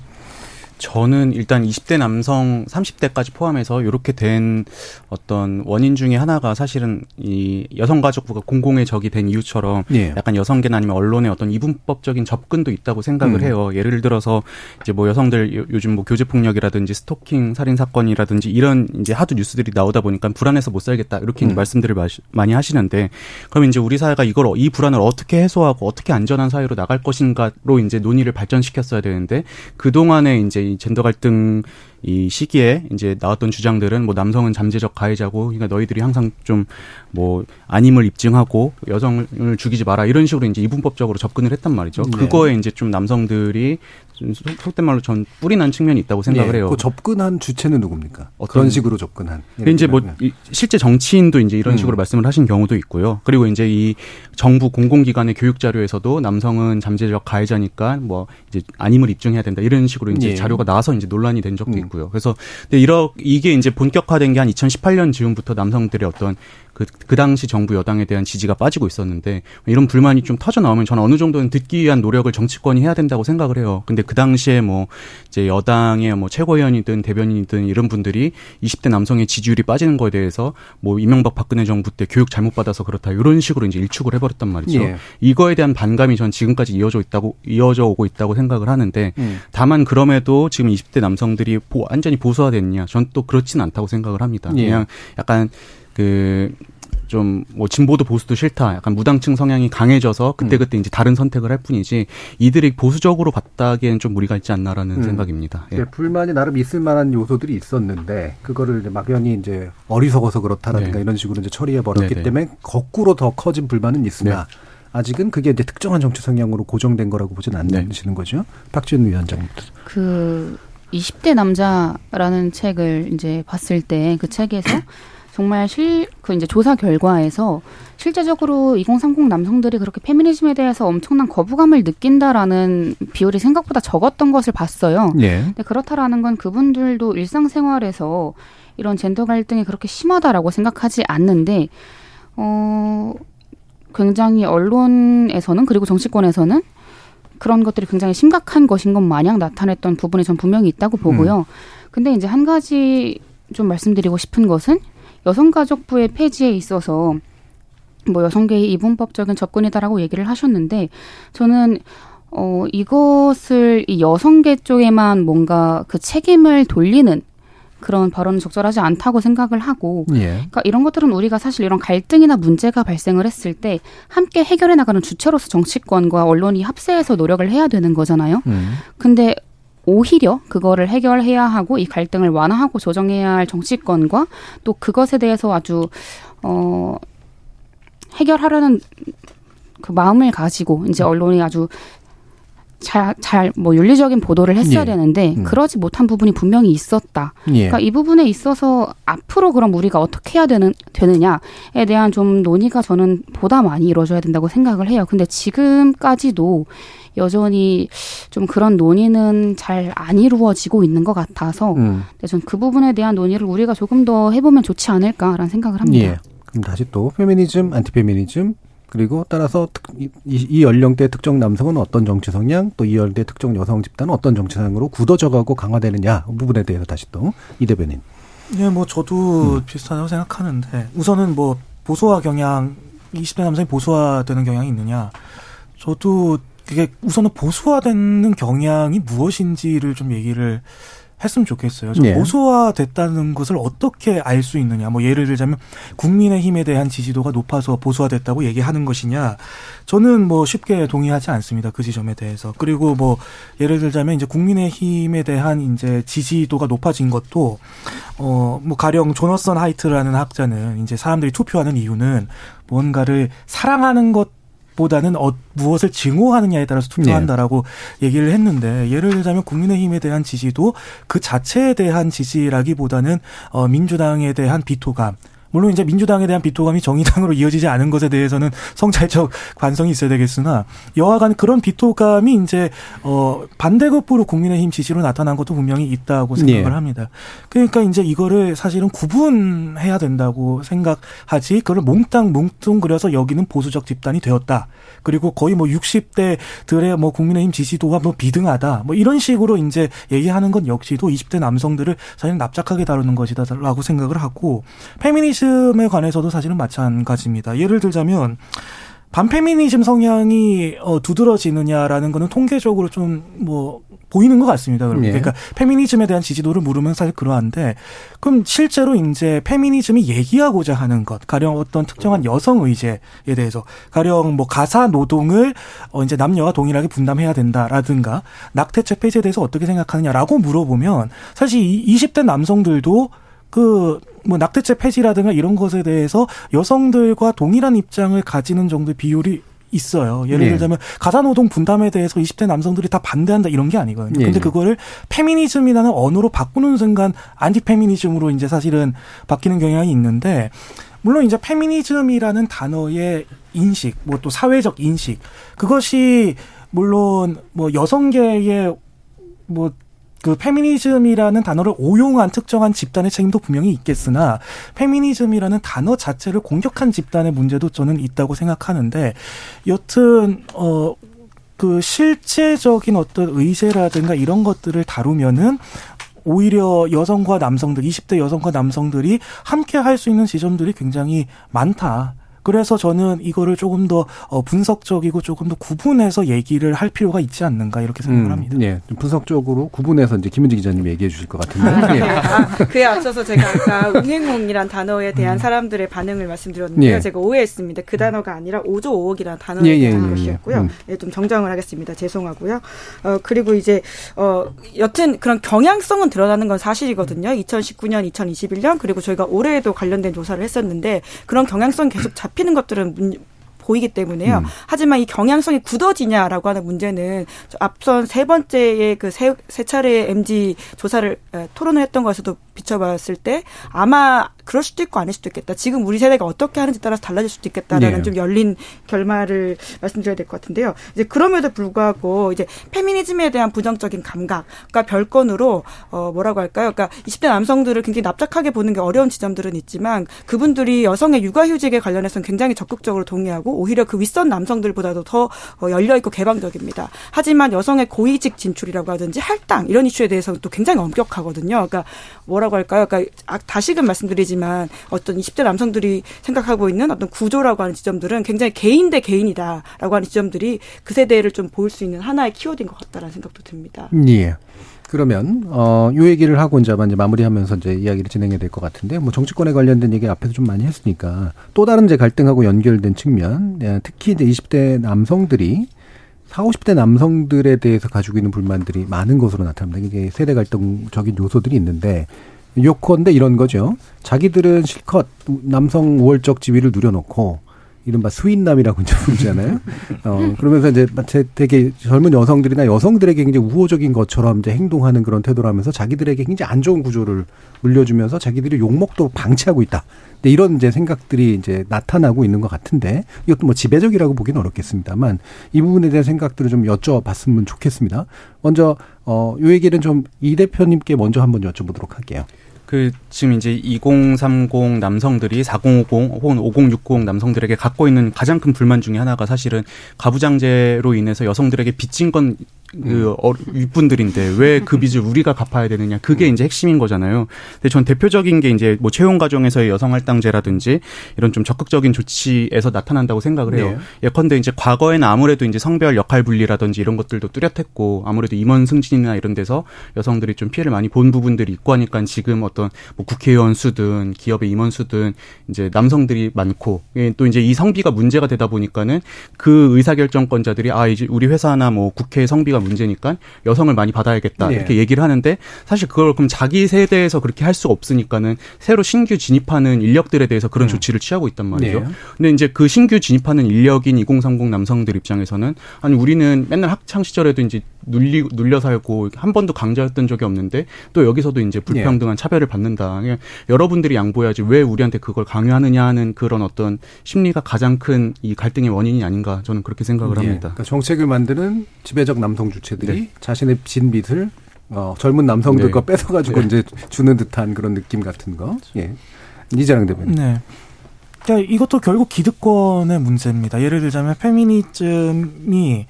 저는 일단 20대 남성 30대까지 포함해서 이렇게 된 어떤 원인 중에 하나가 사실은 이 여성가족부가 공공의 적이 된 이유처럼 예. 약간 여성계나 아니면 언론의 어떤 이분법적인 접근도 있다고 생각을 음. 해요. 예를 들어서 이제 뭐 여성들 요- 요즘 뭐 교제 폭력이라든지 스토킹 살인 사건이라든지 이런 이제 하도 뉴스들이 나오다 보니까 불안해서 못 살겠다 이렇게 음. 말씀들을 마시- 많이 하시는데 그럼 이제 우리 사회가 이걸 이 불안을 어떻게 해소하고 어떻게 안전한 사회로 나갈 것인가로 이제 논의를 발전시켰어야 되는데 그 동안에 이제 이 젠더 갈등 이 시기에 이제 나왔던 주장들은 뭐 남성은 잠재적 가해자고 그러니까 너희들이 항상 좀 뭐 아님을 입증하고 여성을 죽이지 마라 이런 식으로 이제 이분법적으로 접근을 했단 말이죠. 네. 그거에 이제 좀 남성들이 좀 속- 속된 말로 전 뿌리 난 측면이 있다고 생각을 예, 해요. 그 접근한 주체는 누굽니까? 어떤- 그런 식으로 접근한. 이제 뭐 이- 실제 정치인도 이제 이런 음. 식으로 말씀을 하신 경우도 있고요. 그리고 이제 이 정부 공공기관의 교육 자료에서도 남성은 잠재적 가해자니까 뭐 이제 아님을 입증해야 된다 이런 식으로 이제 예. 자료가 나와서 이제 논란이 된 적도 음. 보 이고요. 그래서 근데 이러 이게 이제 본격화된 게 한 2018년 즈음부터 남성들의 어떤 그, 그 당시 정부 여당에 대한 지지가 빠지고 있었는데 이런 불만이 좀 터져 나오면 저는 어느 정도는 듣기 위한 노력을 정치권이 해야 된다고 생각을 해요. 근데 그 당시에 뭐 이제 여당의 뭐 최고위원이든 대변인이든 이런 분들이 20대 남성의 지지율이 빠지는 거에 대해서 뭐 이명박 박근혜 정부 때 교육 잘못 받아서 그렇다 이런 식으로 이제 일축을 해버렸단 말이죠. 예. 이거에 대한 반감이 전 지금까지 이어져 있다고 이어져 오고 있다고 생각을 하는데 음. 다만 그럼에도 지금 20대 남성들이 보, 완전히 보수화됐냐? 전 또 그렇지는 않다고 생각을 합니다. 예. 그냥 약간 그, 좀, 뭐, 진보도 보수도 싫다. 약간 무당층 성향이 강해져서 그때그때 음. 이제 다른 선택을 할 뿐이지 이들이 보수적으로 봤다기엔 좀 무리가 있지 않나라는 음. 생각입니다. 예. 네, 불만이 나름 있을 만한 요소들이 있었는데 그거를 이제 막연히 이제 어리석어서 그렇다라든가 네. 이런 식으로 이제 처리해 버렸기 네네. 때문에 거꾸로 더 커진 불만은 있으나 네. 아직은 그게 이제 특정한 정치 성향으로 고정된 거라고 보지는 않으시는 네. 거죠. 박지원 위원장님. 그 20대 남자라는 책을 이제 봤을 때 그 책에서 [CLEARS THROAT] 정말 실, 그 이제 조사 결과에서 실제적으로 2030 남성들이 그렇게 페미니즘에 대해서 엄청난 거부감을 느낀다라는 비율이 생각보다 적었던 것을 봤어요. 예. 근데 그렇다라는 건 그분들도 일상생활에서 이런 젠더 갈등이 그렇게 심하다라고 생각하지 않는데, 어, 굉장히 언론에서는 그리고 정치권에서는 그런 것들이 굉장히 심각한 것인 것 마냥 나타냈던 부분이 전 분명히 있다고 보고요. 음. 근데 이제 한 가지 좀 말씀드리고 싶은 것은 여성가족부의 폐지에 있어서 뭐 여성계의 이분법적인 접근이다라고 얘기를 하셨는데 저는 어 이것을 이 여성계 쪽에만 뭔가 그 책임을 돌리는 그런 발언은 적절하지 않다고 생각을 하고 예. 그러니까 이런 것들은 우리가 사실 이런 갈등이나 문제가 발생을 했을 때 함께 해결해 나가는 주체로서 정치권과 언론이 합세해서 노력을 해야 되는 거잖아요. 음. 근데 오히려 그거를 해결해야 하고 이 갈등을 완화하고 조정해야 할 정치권과 또 그것에 대해서 아주 어 해결하려는 그 마음을 가지고 이제 언론이 아주 잘, 잘, 뭐, 윤리적인 보도를 했어야 예. 되는데, 음. 그러지 못한 부분이 분명히 있었다. 예. 그러니까 이 부분에 있어서 앞으로 그럼 우리가 어떻게 해야 되는, 되느냐에 대한 좀 논의가 저는 보다 많이 이루어져야 된다고 생각을 해요. 근데 지금까지도 여전히 좀 그런 논의는 잘 안 이루어지고 있는 것 같아서 음. 전그 부분에 대한 논의를 우리가 조금 더 해보면 좋지 않을까라는 생각을 합니다. 예. 그럼 다시 또 페미니즘, 안티페미니즘 그리고 따라서 이, 이 연령대 특정 남성은 어떤 정치 성향, 또 이 연령대 특정 여성 집단은 어떤 정치 성향으로 굳어져가고 강화되느냐 그 부분에 대해서 다시 또 이 대변인. 네, 뭐 저도 음. 비슷하다고 생각하는데 우선은 뭐 보수화 경향 20대 남성이 보수화되는 경향이 있느냐. 저도 그게 우선은 보수화되는 경향이 무엇인지를 좀 얘기를 했으면 좋겠어요. 좀 네. 보수화됐다는 것을 어떻게 알 수 있느냐. 뭐 예를 들자면 국민의힘에 대한 지지도가 높아서 보수화됐다고 얘기하는 것이냐. 저는 뭐 쉽게 동의하지 않습니다. 그 지점에 대해서. 그리고 뭐 예를 들자면 이제 국민의힘에 대한 이제 지지도가 높아진 것도 어 뭐 가령 조너선 하이트라는 학자는 이제 사람들이 투표하는 이유는 뭔가를 사랑하는 것 보다는 어, 무엇을 증오하느냐에 따라서 투표한다라고 네. 얘기를 했는데 예를 들자면 국민의힘에 대한 지지도 그 자체에 대한 지지라기보다는 어, 민주당에 대한 비토감 물론 이제 민주당에 대한 비토감이 정의당으로 이어지지 않은 것에 대해서는 성찰적 관성이 있어야 되겠으나 여하간 그런 비토감이 이제 어 반대급부로 국민의힘 지지로 나타난 것도 분명히 있다고 생각을 네. 합니다. 그러니까 이제 이거를 사실은 구분해야 된다고 생각하지 그걸 몽땅 뭉뚱그려서 여기는 보수적 집단이 되었다. 그리고 거의 뭐 60대들의 뭐 국민의힘 지지도가 뭐 비등하다. 뭐 이런 식으로 이제 얘기하는 건 역시도 20대 남성들을 사실은 납작하게 다루는 것이다라고 생각을 하고 페미니즘 에 관해서도 사실은 마찬가지입니다. 예를 들자면 반페미니즘 성향이 어 두드러지느냐라는 거는 통계적으로 좀 뭐 보이는 것 같습니다. 그러면. 예. 그러니까 페미니즘에 대한 지지도를 물으면 사실 그러한데 그럼 실제로 이제 페미니즘이 얘기하고자 하는 것, 가령 어떤 특정한 여성 의제에 대해서 가령 뭐 가사 노동을 어 이제 남녀가 동일하게 분담해야 된다라든가 낙태죄 폐지에 대해서 어떻게 생각하느냐라고 물어보면 사실 20대 남성들도 그, 뭐, 낙태죄 폐지라든가 이런 것에 대해서 여성들과 동일한 입장을 가지는 정도의 비율이 있어요. 예를 네. 들자면 가사노동 분담에 대해서 20대 남성들이 다 반대한다 이런 게 아니거든요. 네. 근데 그거를 페미니즘이라는 언어로 바꾸는 순간 안티 페미니즘으로 이제 사실은 바뀌는 경향이 있는데 물론 이제 페미니즘이라는 단어의 인식, 뭐 또 사회적 인식 그것이 물론 뭐 여성계의 뭐 그 페미니즘이라는 단어를 오용한 특정한 집단의 책임도 분명히 있겠으나 페미니즘이라는 단어 자체를 공격한 집단의 문제도 저는 있다고 생각하는데 여튼 어. 그 실제적인 어떤 의제라든가 이런 것들을 다루면은 오히려 여성과 남성들, 20대 여성과 남성들이 함께 할 수 있는 지점들이 굉장히 많다. 그래서 저는 이거를 조금 더 어, 분석적이고 조금 더 구분해서 얘기를 할 필요가 있지 않는가 이렇게 생각을 음, 합니다. 예, 좀 분석적으로 구분해서 이제 김은지 기자님이 얘기해 주실 것 같은데. 예. 아, 그에 앞서서 제가 아까 웅행웅이란 단어에 대한 사람들의 반응을 말씀드렸는데요. 예. 제가 오해했습니다. 그 단어가 아니라 5조 5억이라는 단어에 예, 예, 대한 예, 것이었고요. 예. 음. 예, 좀 정정을 하겠습니다. 죄송하고요. 어, 그리고 이제, 어, 여튼 그런 경향성은 드러나는 건 사실이거든요. 2019년, 2021년, 그리고 저희가 올해에도 관련된 조사를 했었는데 그런 경향성 계속 잡 히는 것들은 문, 보이기 때문에요. 음. 하지만 이 경향성이 굳어지냐라고 하는 문제는 저 앞선 세 번째의 그세 세 차례 MG 조사를 에, 토론을 했던 것에도 비춰봤을 때 아마 그럴 수도 있고 아닐 수도 있겠다. 지금 우리 세대가 어떻게 하는지 따라서 달라질 수도 있겠다라는 네. 좀 열린 결말을 말씀드려야 될 것 같은데요. 이제 그럼에도 불구하고 이제 페미니즘에 대한 부정적인 감각과 별건으로 어 뭐라고 할까요? 그러니까 20대 남성들을 굉장히 납작하게 보는 게 어려운 지점들은 있지만 그분들이 여성의 육아휴직에 관련해서는 굉장히 적극적으로 동의하고 오히려 그 윗선 남성들보다도 더 어, 열려 있고 개방적입니다. 하지만 여성의 고위직 진출이라고 하든지 할당 이런 이슈에 대해서는 또 굉장히 엄격하거든요. 그러니까 뭐라고 할까요? 그러니까 아, 다시금 말씀드리지만 어떤 20대 남성들이 생각하고 있는 어떤 구조라고 하는 지점들은 굉장히 개인 대 개인이다라고 하는 지점들이 그 세대를 좀 보일 수 있는 하나의 키워드인 것 같다라는 생각도 듭니다. 예. 그러면 어, 요 얘기를 하고 이제 이제 마무리하면서 이제 이야기를 진행해야 될 것 같은데 뭐 정치권에 관련된 얘기 앞에서 좀 많이 했으니까 또 다른 이제 갈등하고 연결된 측면, 예, 특히 이제 20대 남성들이 40, 50대 남성들에 대해서 가지고 있는 불만들이 많은 것으로 나타납니다. 이게 세대 갈등적인 요소들이 있는데 요컨대 이런 거죠. 자기들은 실컷 남성 우월적 지위를 누려놓고 이른바 스윗남이라고 이제 부르잖아요. 어, 그러면서 이제 마치 되게 젊은 여성들이나 여성들에게 굉장히 우호적인 것처럼 이제 행동하는 그런 태도를 하면서 자기들에게 굉장히 안 좋은 구조를 물려주면서 자기들이 욕먹도록 방치하고 있다. 근데 이런 이제 생각들이 이제 나타나고 있는 것 같은데 이것도 뭐 지배적이라고 보기는 어렵겠습니다만 이 부분에 대한 생각들을 좀 여쭤봤으면 좋겠습니다. 먼저 어, 요 얘기는 좀 이 대표님께 먼저 한번 여쭤보도록 할게요. 그 지금 이제 2030 남성들이 4050 혹은 5060 남성들에게 갖고 있는 가장 큰 불만 중에 하나가 사실은 가부장제로 인해서 여성들에게 빚진 건 그 어, 윗분들인데 왜 그 빚을 우리가 갚아야 되느냐 그게 이제 핵심인 거잖아요. 근데 전 대표적인 게 이제 뭐 채용 과정에서의 여성 할당제라든지 이런 좀 적극적인 조치에서 나타난다고 생각을 해요. 네. 예컨대 이제 과거에는 아무래도 이제 성별 역할 분리라든지 이런 것들도 뚜렷했고 아무래도 임원 승진이나 이런 데서 여성들이 좀 피해를 많이 본 부분들이 있고 하니까 지금 어떤 뭐 국회의원 수든 기업의 임원 수든 이제 남성들이 많고 예, 또 이제 이 성비가 문제가 되다 보니까는 그 의사결정권자들이 아 이제 우리 회사나 뭐 국회 성비가 문제니까 여성을 많이 받아야겠다 네. 이렇게 얘기를 하는데 사실 그걸 그럼 자기 세대에서 그렇게 할 수 없으니까는 새로 신규 진입하는 인력들에 대해서 그런 조치를 취하고 있단 말이죠. 네. 근데 이제 그 신규 진입하는 인력인 2030 남성들 입장에서는 아니 우리는 맨날 학창 시절에도 이제 눌리 눌려 살고 한 번도 강자였던 적이 없는데 또 여기서도 이제 불평등한 차별을 받는다. 그냥 여러분들이 양보해야지 왜 우리한테 그걸 강요하느냐 하는 그런 어떤 심리가 가장 큰 이 갈등의 원인이 아닌가 저는 그렇게 생각을 예. 합니다. 그러니까 정책을 만드는 지배적 남성 주체들이 네. 자신의 진 빚을 어, 젊은 남성들과 네. 뺏어가지고 이제 주는 듯한 그런 느낌 같은 거. 예. 이재랑 대변인. 네. 그러니까 이것도 결국 기득권의 문제입니다. 예를 들자면 페미니즘이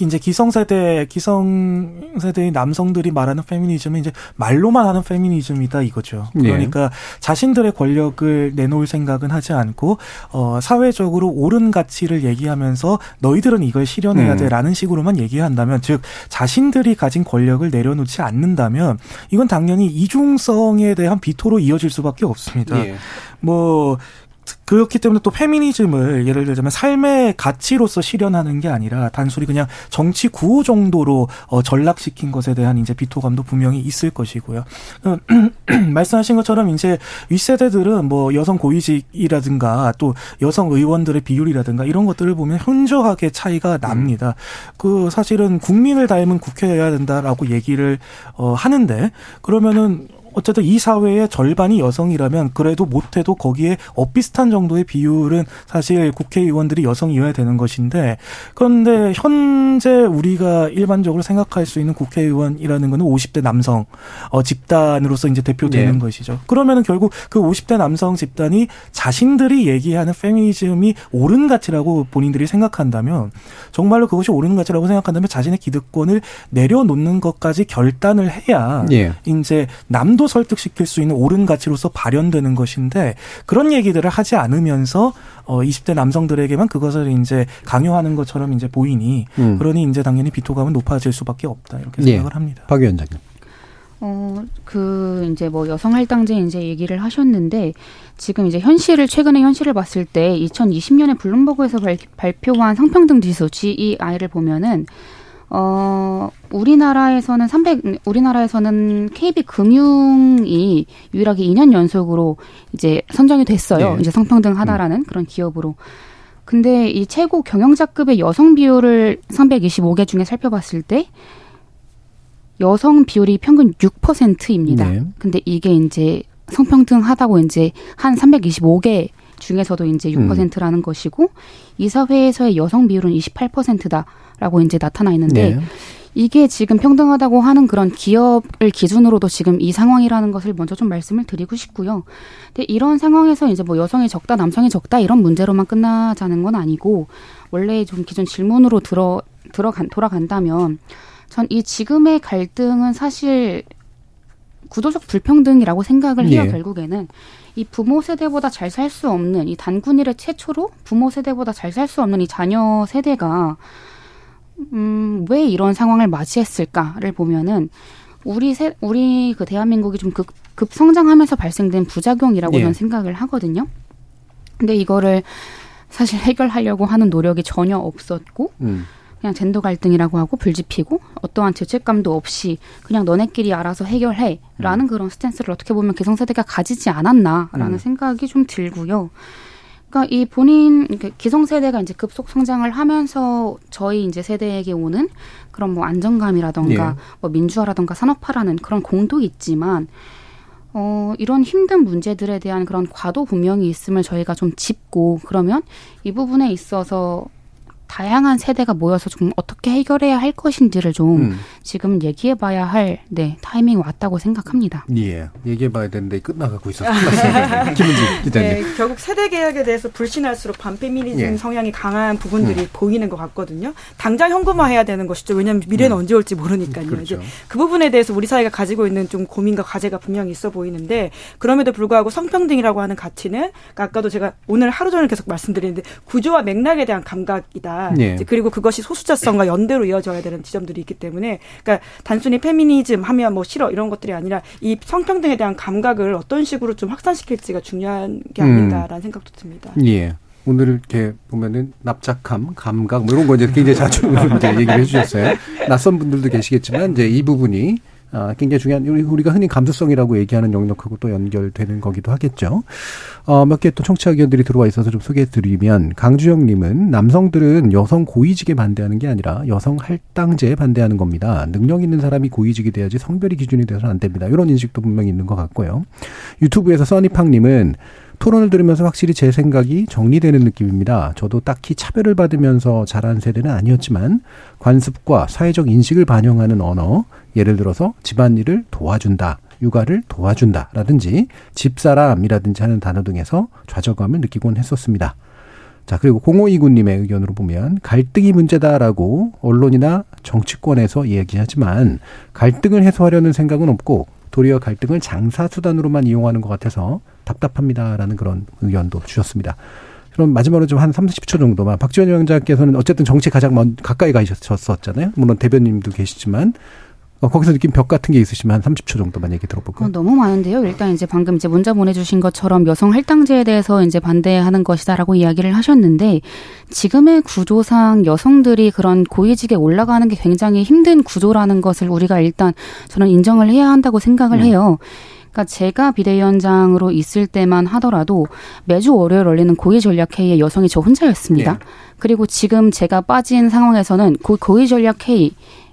이제 기성세대 기성세대의 남성들이 말하는 페미니즘은 이제 말로만 하는 페미니즘이다 이거죠. 예. 그러니까 자신들의 권력을 내놓을 생각은 하지 않고 어 사회적으로 옳은 가치를 얘기하면서 너희들은 이걸 실현해야 음. 돼라는 식으로만 얘기한다면 즉 자신들이 가진 권력을 내려놓지 않는다면 이건 당연히 이중성에 대한 비토로 이어질 수밖에 없습니다. 예. 뭐 그렇기 때문에 또 페미니즘을 예를 들자면 삶의 가치로서 실현하는 게 아니라 단순히 그냥 정치 구호 정도로 어, 전락시킨 것에 대한 이제 비토감도 분명히 있을 것이고요. 어, [CLEARS THROAT] 말씀하신 것처럼 이제 윗세대들은 뭐 여성 고위직이라든가 또 여성 의원들의 비율이라든가 이런 것들을 보면 현저하게 차이가 납니다. 그 사실은 국민을 닮은 국회여야 된다라고 얘기를 어, 하는데 그러면은 어쨌든 이 사회의 절반이 여성이라면 그래도 못해도 거기에 엇비슷한 정도의 비율은 사실 국회의원들이 여성이어야 되는 것인데 그런데 현재 우리가 일반적으로 생각할 수 있는 국회의원이라는 거는 50대 남성 어, 집단으로서 이제 대표되는 네. 것이죠. 그러면은 결국 그 50대 남성 집단이 자신들이 얘기하는 페미니즘이 옳은 가치라고 본인들이 생각한다면 정말로 그것이 옳은 가치라고 생각한다면 자신의 기득권을 내려놓는 것까지 결단을 해야 예. 이제 남도 설득시킬 수 있는 옳은 가치로서 발현되는 것인데 그런 얘기들을 하지 않으면서 어 20대 남성들에게만 그것을 이제 강요하는 것처럼 이제 보이니 음. 그러니 이제 당연히 비토감은 높아질 수밖에 없다 이렇게 예. 생각을 합니다. 박 위원장님. 어, 그, 이제 뭐 여성 할당제 이제 얘기를 하셨는데, 지금 이제 현실을, 최근에 현실을 봤을 때, 2020년에 블룸버그에서 발, 발표한 성평등 지수, GEI를 보면은, 어, 우리나라에서는 300, 우리나라에서는 KB 금융이 유일하게 2년 연속으로 이제 선정이 됐어요. 네. 이제 성평등 하다라는 그런 기업으로. 근데 이 최고 경영자급의 여성 비율을 325개 중에 살펴봤을 때, 여성 비율이 평균 6%입니다. 네. 근데 이게 이제 성평등 하다고 이제 한 325개 중에서도 이제 음. 6%라는 것이고 이 사회에서의 여성 비율은 28%다 라고 이제 나타나 있는데 네. 이게 지금 평등하다고 하는 그런 기업을 기준으로도 지금 이 상황이라는 것을 먼저 좀 말씀을 드리고 싶고요. 근데 이런 상황에서 이제 뭐 여성이 적다, 남성이 적다 이런 문제로만 끝나자는 건 아니고 원래 좀 기존 질문으로 들어 들어간 돌아간다면 전 이 지금의 갈등은 사실 구조적 불평등이라고 생각을 해요. 예. 결국에는 이 부모 세대보다 잘 살 수 없는 이 단군 일의 최초로 부모 세대보다 잘 살 수 없는 이 자녀 세대가 음, 왜 이런 상황을 맞이했을까를 보면은 우리 세, 우리 그 대한민국이 좀 급, 급성장하면서 발생된 부작용이라고 예. 저는 생각을 하거든요. 근데 이거를 사실 해결하려고 하는 노력이 전혀 없었고 음. 그냥 젠더 갈등이라고 하고 불지피고 어떠한 죄책감도 없이 그냥 너네끼리 알아서 해결해라는 그런 스탠스를 어떻게 보면 기성세대가 가지지 않았나라는 음. 생각이 좀 들고요. 그러니까 이 본인 이렇게 기성 세대가 이제 급속 성장을 하면서 저희 이제 세대에게 오는 그런 뭐 안정감이라던가 예. 뭐 민주화라던가 산업화라는 그런 공도 있지만 어, 이런 힘든 문제들에 대한 그런 과도 분명히 있음을 저희가 좀 짚고 그러면 이 부분에 있어서 다양한 세대가 모여서 좀 어떻게 해결해야 할 것인지를 좀 음. 지금 얘기해봐야 할 네, 타이밍이 왔다고 생각합니다. 예. 얘기해봐야 되는데 끝나가고 있어서. [LAUGHS] 김은지 기자님. 네, 결국 세대 개혁에 대해서 불신할수록 반페미니즘 예. 성향이 강한 부분들이 음. 보이는 것 같거든요. 당장 현금화해야 되는 것이죠. 왜냐하면 미래는 언제 올지 모르니까요. 그렇죠. 이제 그 부분에 대해서 우리 사회가 가지고 있는 좀 고민과 과제가 분명히 있어 보이는데 그럼에도 불구하고 성평등이라고 하는 가치는 그러니까 아까도 제가 오늘 하루 종일 계속 말씀드리는데 구조와 맥락에 대한 감각이다. 예. 이제 그리고 그것이 소수자성과 연대로 이어져야 되는 지점들이 있기 때문에 그러니까 단순히 페미니즘 하면 뭐 싫어 이런 것들이 아니라 이 성평등에 대한 감각을 어떤 식으로 좀 확산시킬지가 중요한 게 음. 아닌가라는 생각도 듭니다. 예. 오늘 이렇게 보면은 납작함, 감각 뭐 이런 거 이제 굉장히 자주 [LAUGHS] 이제 얘기를 해주셨어요. 낯선 분들도 계시겠지만 이제 이 부분이 아, 굉장히 중요한 우리 우리가 흔히 감수성이라고 얘기하는 영역하고 또 연결되는 거기도 하겠죠. 어, 몇 개 또 청취자 의견들이 들어와 있어서 좀 소개해드리면 강주영님은 남성들은 여성 고위직에 반대하는 게 아니라 여성 할당제에 반대하는 겁니다. 능력 있는 사람이 고위직이 돼야지 성별이 기준이 돼서는 안 됩니다. 이런 인식도 분명히 있는 것 같고요. 유튜브에서 써니팡님은 토론을 들으면서 확실히 제 생각이 정리되는 느낌입니다. 저도 딱히 차별을 받으면서 자란 세대는 아니었지만 관습과 사회적 인식을 반영하는 언어, 예를 들어서 집안일을 도와준다, 육아를 도와준다라든지 집사람이라든지 하는 단어 등에서 좌절감을 느끼곤 했었습니다. 자, 그리고 0529님의 의견으로 보면 갈등이 문제다라고 언론이나 정치권에서 이야기하지만 갈등을 해소하려는 생각은 없고 도리어 갈등을 장사 수단으로만 이용하는 것 같아서 답답합니다라는 그런 의견도 주셨습니다. 그럼 마지막으로 좀 한 30초 정도만 박지원 위원장께서는 어쨌든 정치 가장 먼 가까이 가셨었잖아요. 물론 대변님도 계시지만 어, 거기서 느낀 벽 같은 게 있으시면 한 30초 정도만 얘기 들어볼까요? 어, 너무 많은데요. 일단 이제 방금 이제 문자 보내주신 것처럼 여성 할당제에 대해서 이제 반대하는 것이다라고 이야기를 하셨는데 지금의 구조상 여성들이 그런 고위직에 올라가는 게 굉장히 힘든 구조라는 것을 우리가 일단 저는 인정을 해야 한다고 생각을 해요. 그러니까 제가 비대위원장으로 있을 때만 하더라도 매주 월요일 열리는 고위 전략 회의에 여성이 저 혼자였습니다. 그리고 지금 제가 빠진 상황에서는 그 고위 전략 회의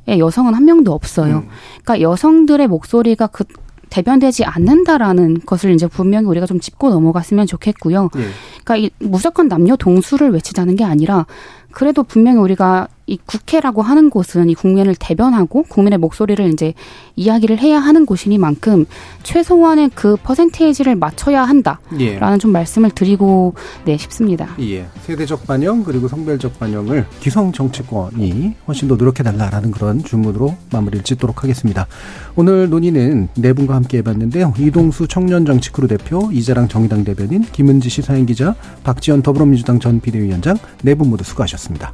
에 여성은 한 명도 없어요. 그러니까 여성들의 목소리가 그 대변되지 않는다라는 것을 이제 분명히 우리가 좀 짚고 넘어갔으면 좋겠고요. 예. 그러니까 이 무조건 남녀 동수를 외치자는 게 아니라 그래도 분명히 우리가 이 국회라고 하는 곳은 이 국민을 대변하고 국민의 목소리를 이제 이야기를 해야 하는 곳이니만큼 최소한의 그 퍼센테이지를 맞춰야 한다라는 예. 좀 말씀을 드리고 네 싶습니다. 예. 세대적 반영 그리고 성별적 반영을 기성 정치권이 훨씬 더 노력해 달라라는 그런 주문으로 마무리를 짓도록 하겠습니다. 오늘 논의는 네 분과 함께 해봤는데요. 이동수 청년 정치 크루 대표, 이재랑 정의당 대변인, 김은지 시사인 기자, 박지원 더불어민주당 전 비대위원장 네 분 모두 수고하셨습니다.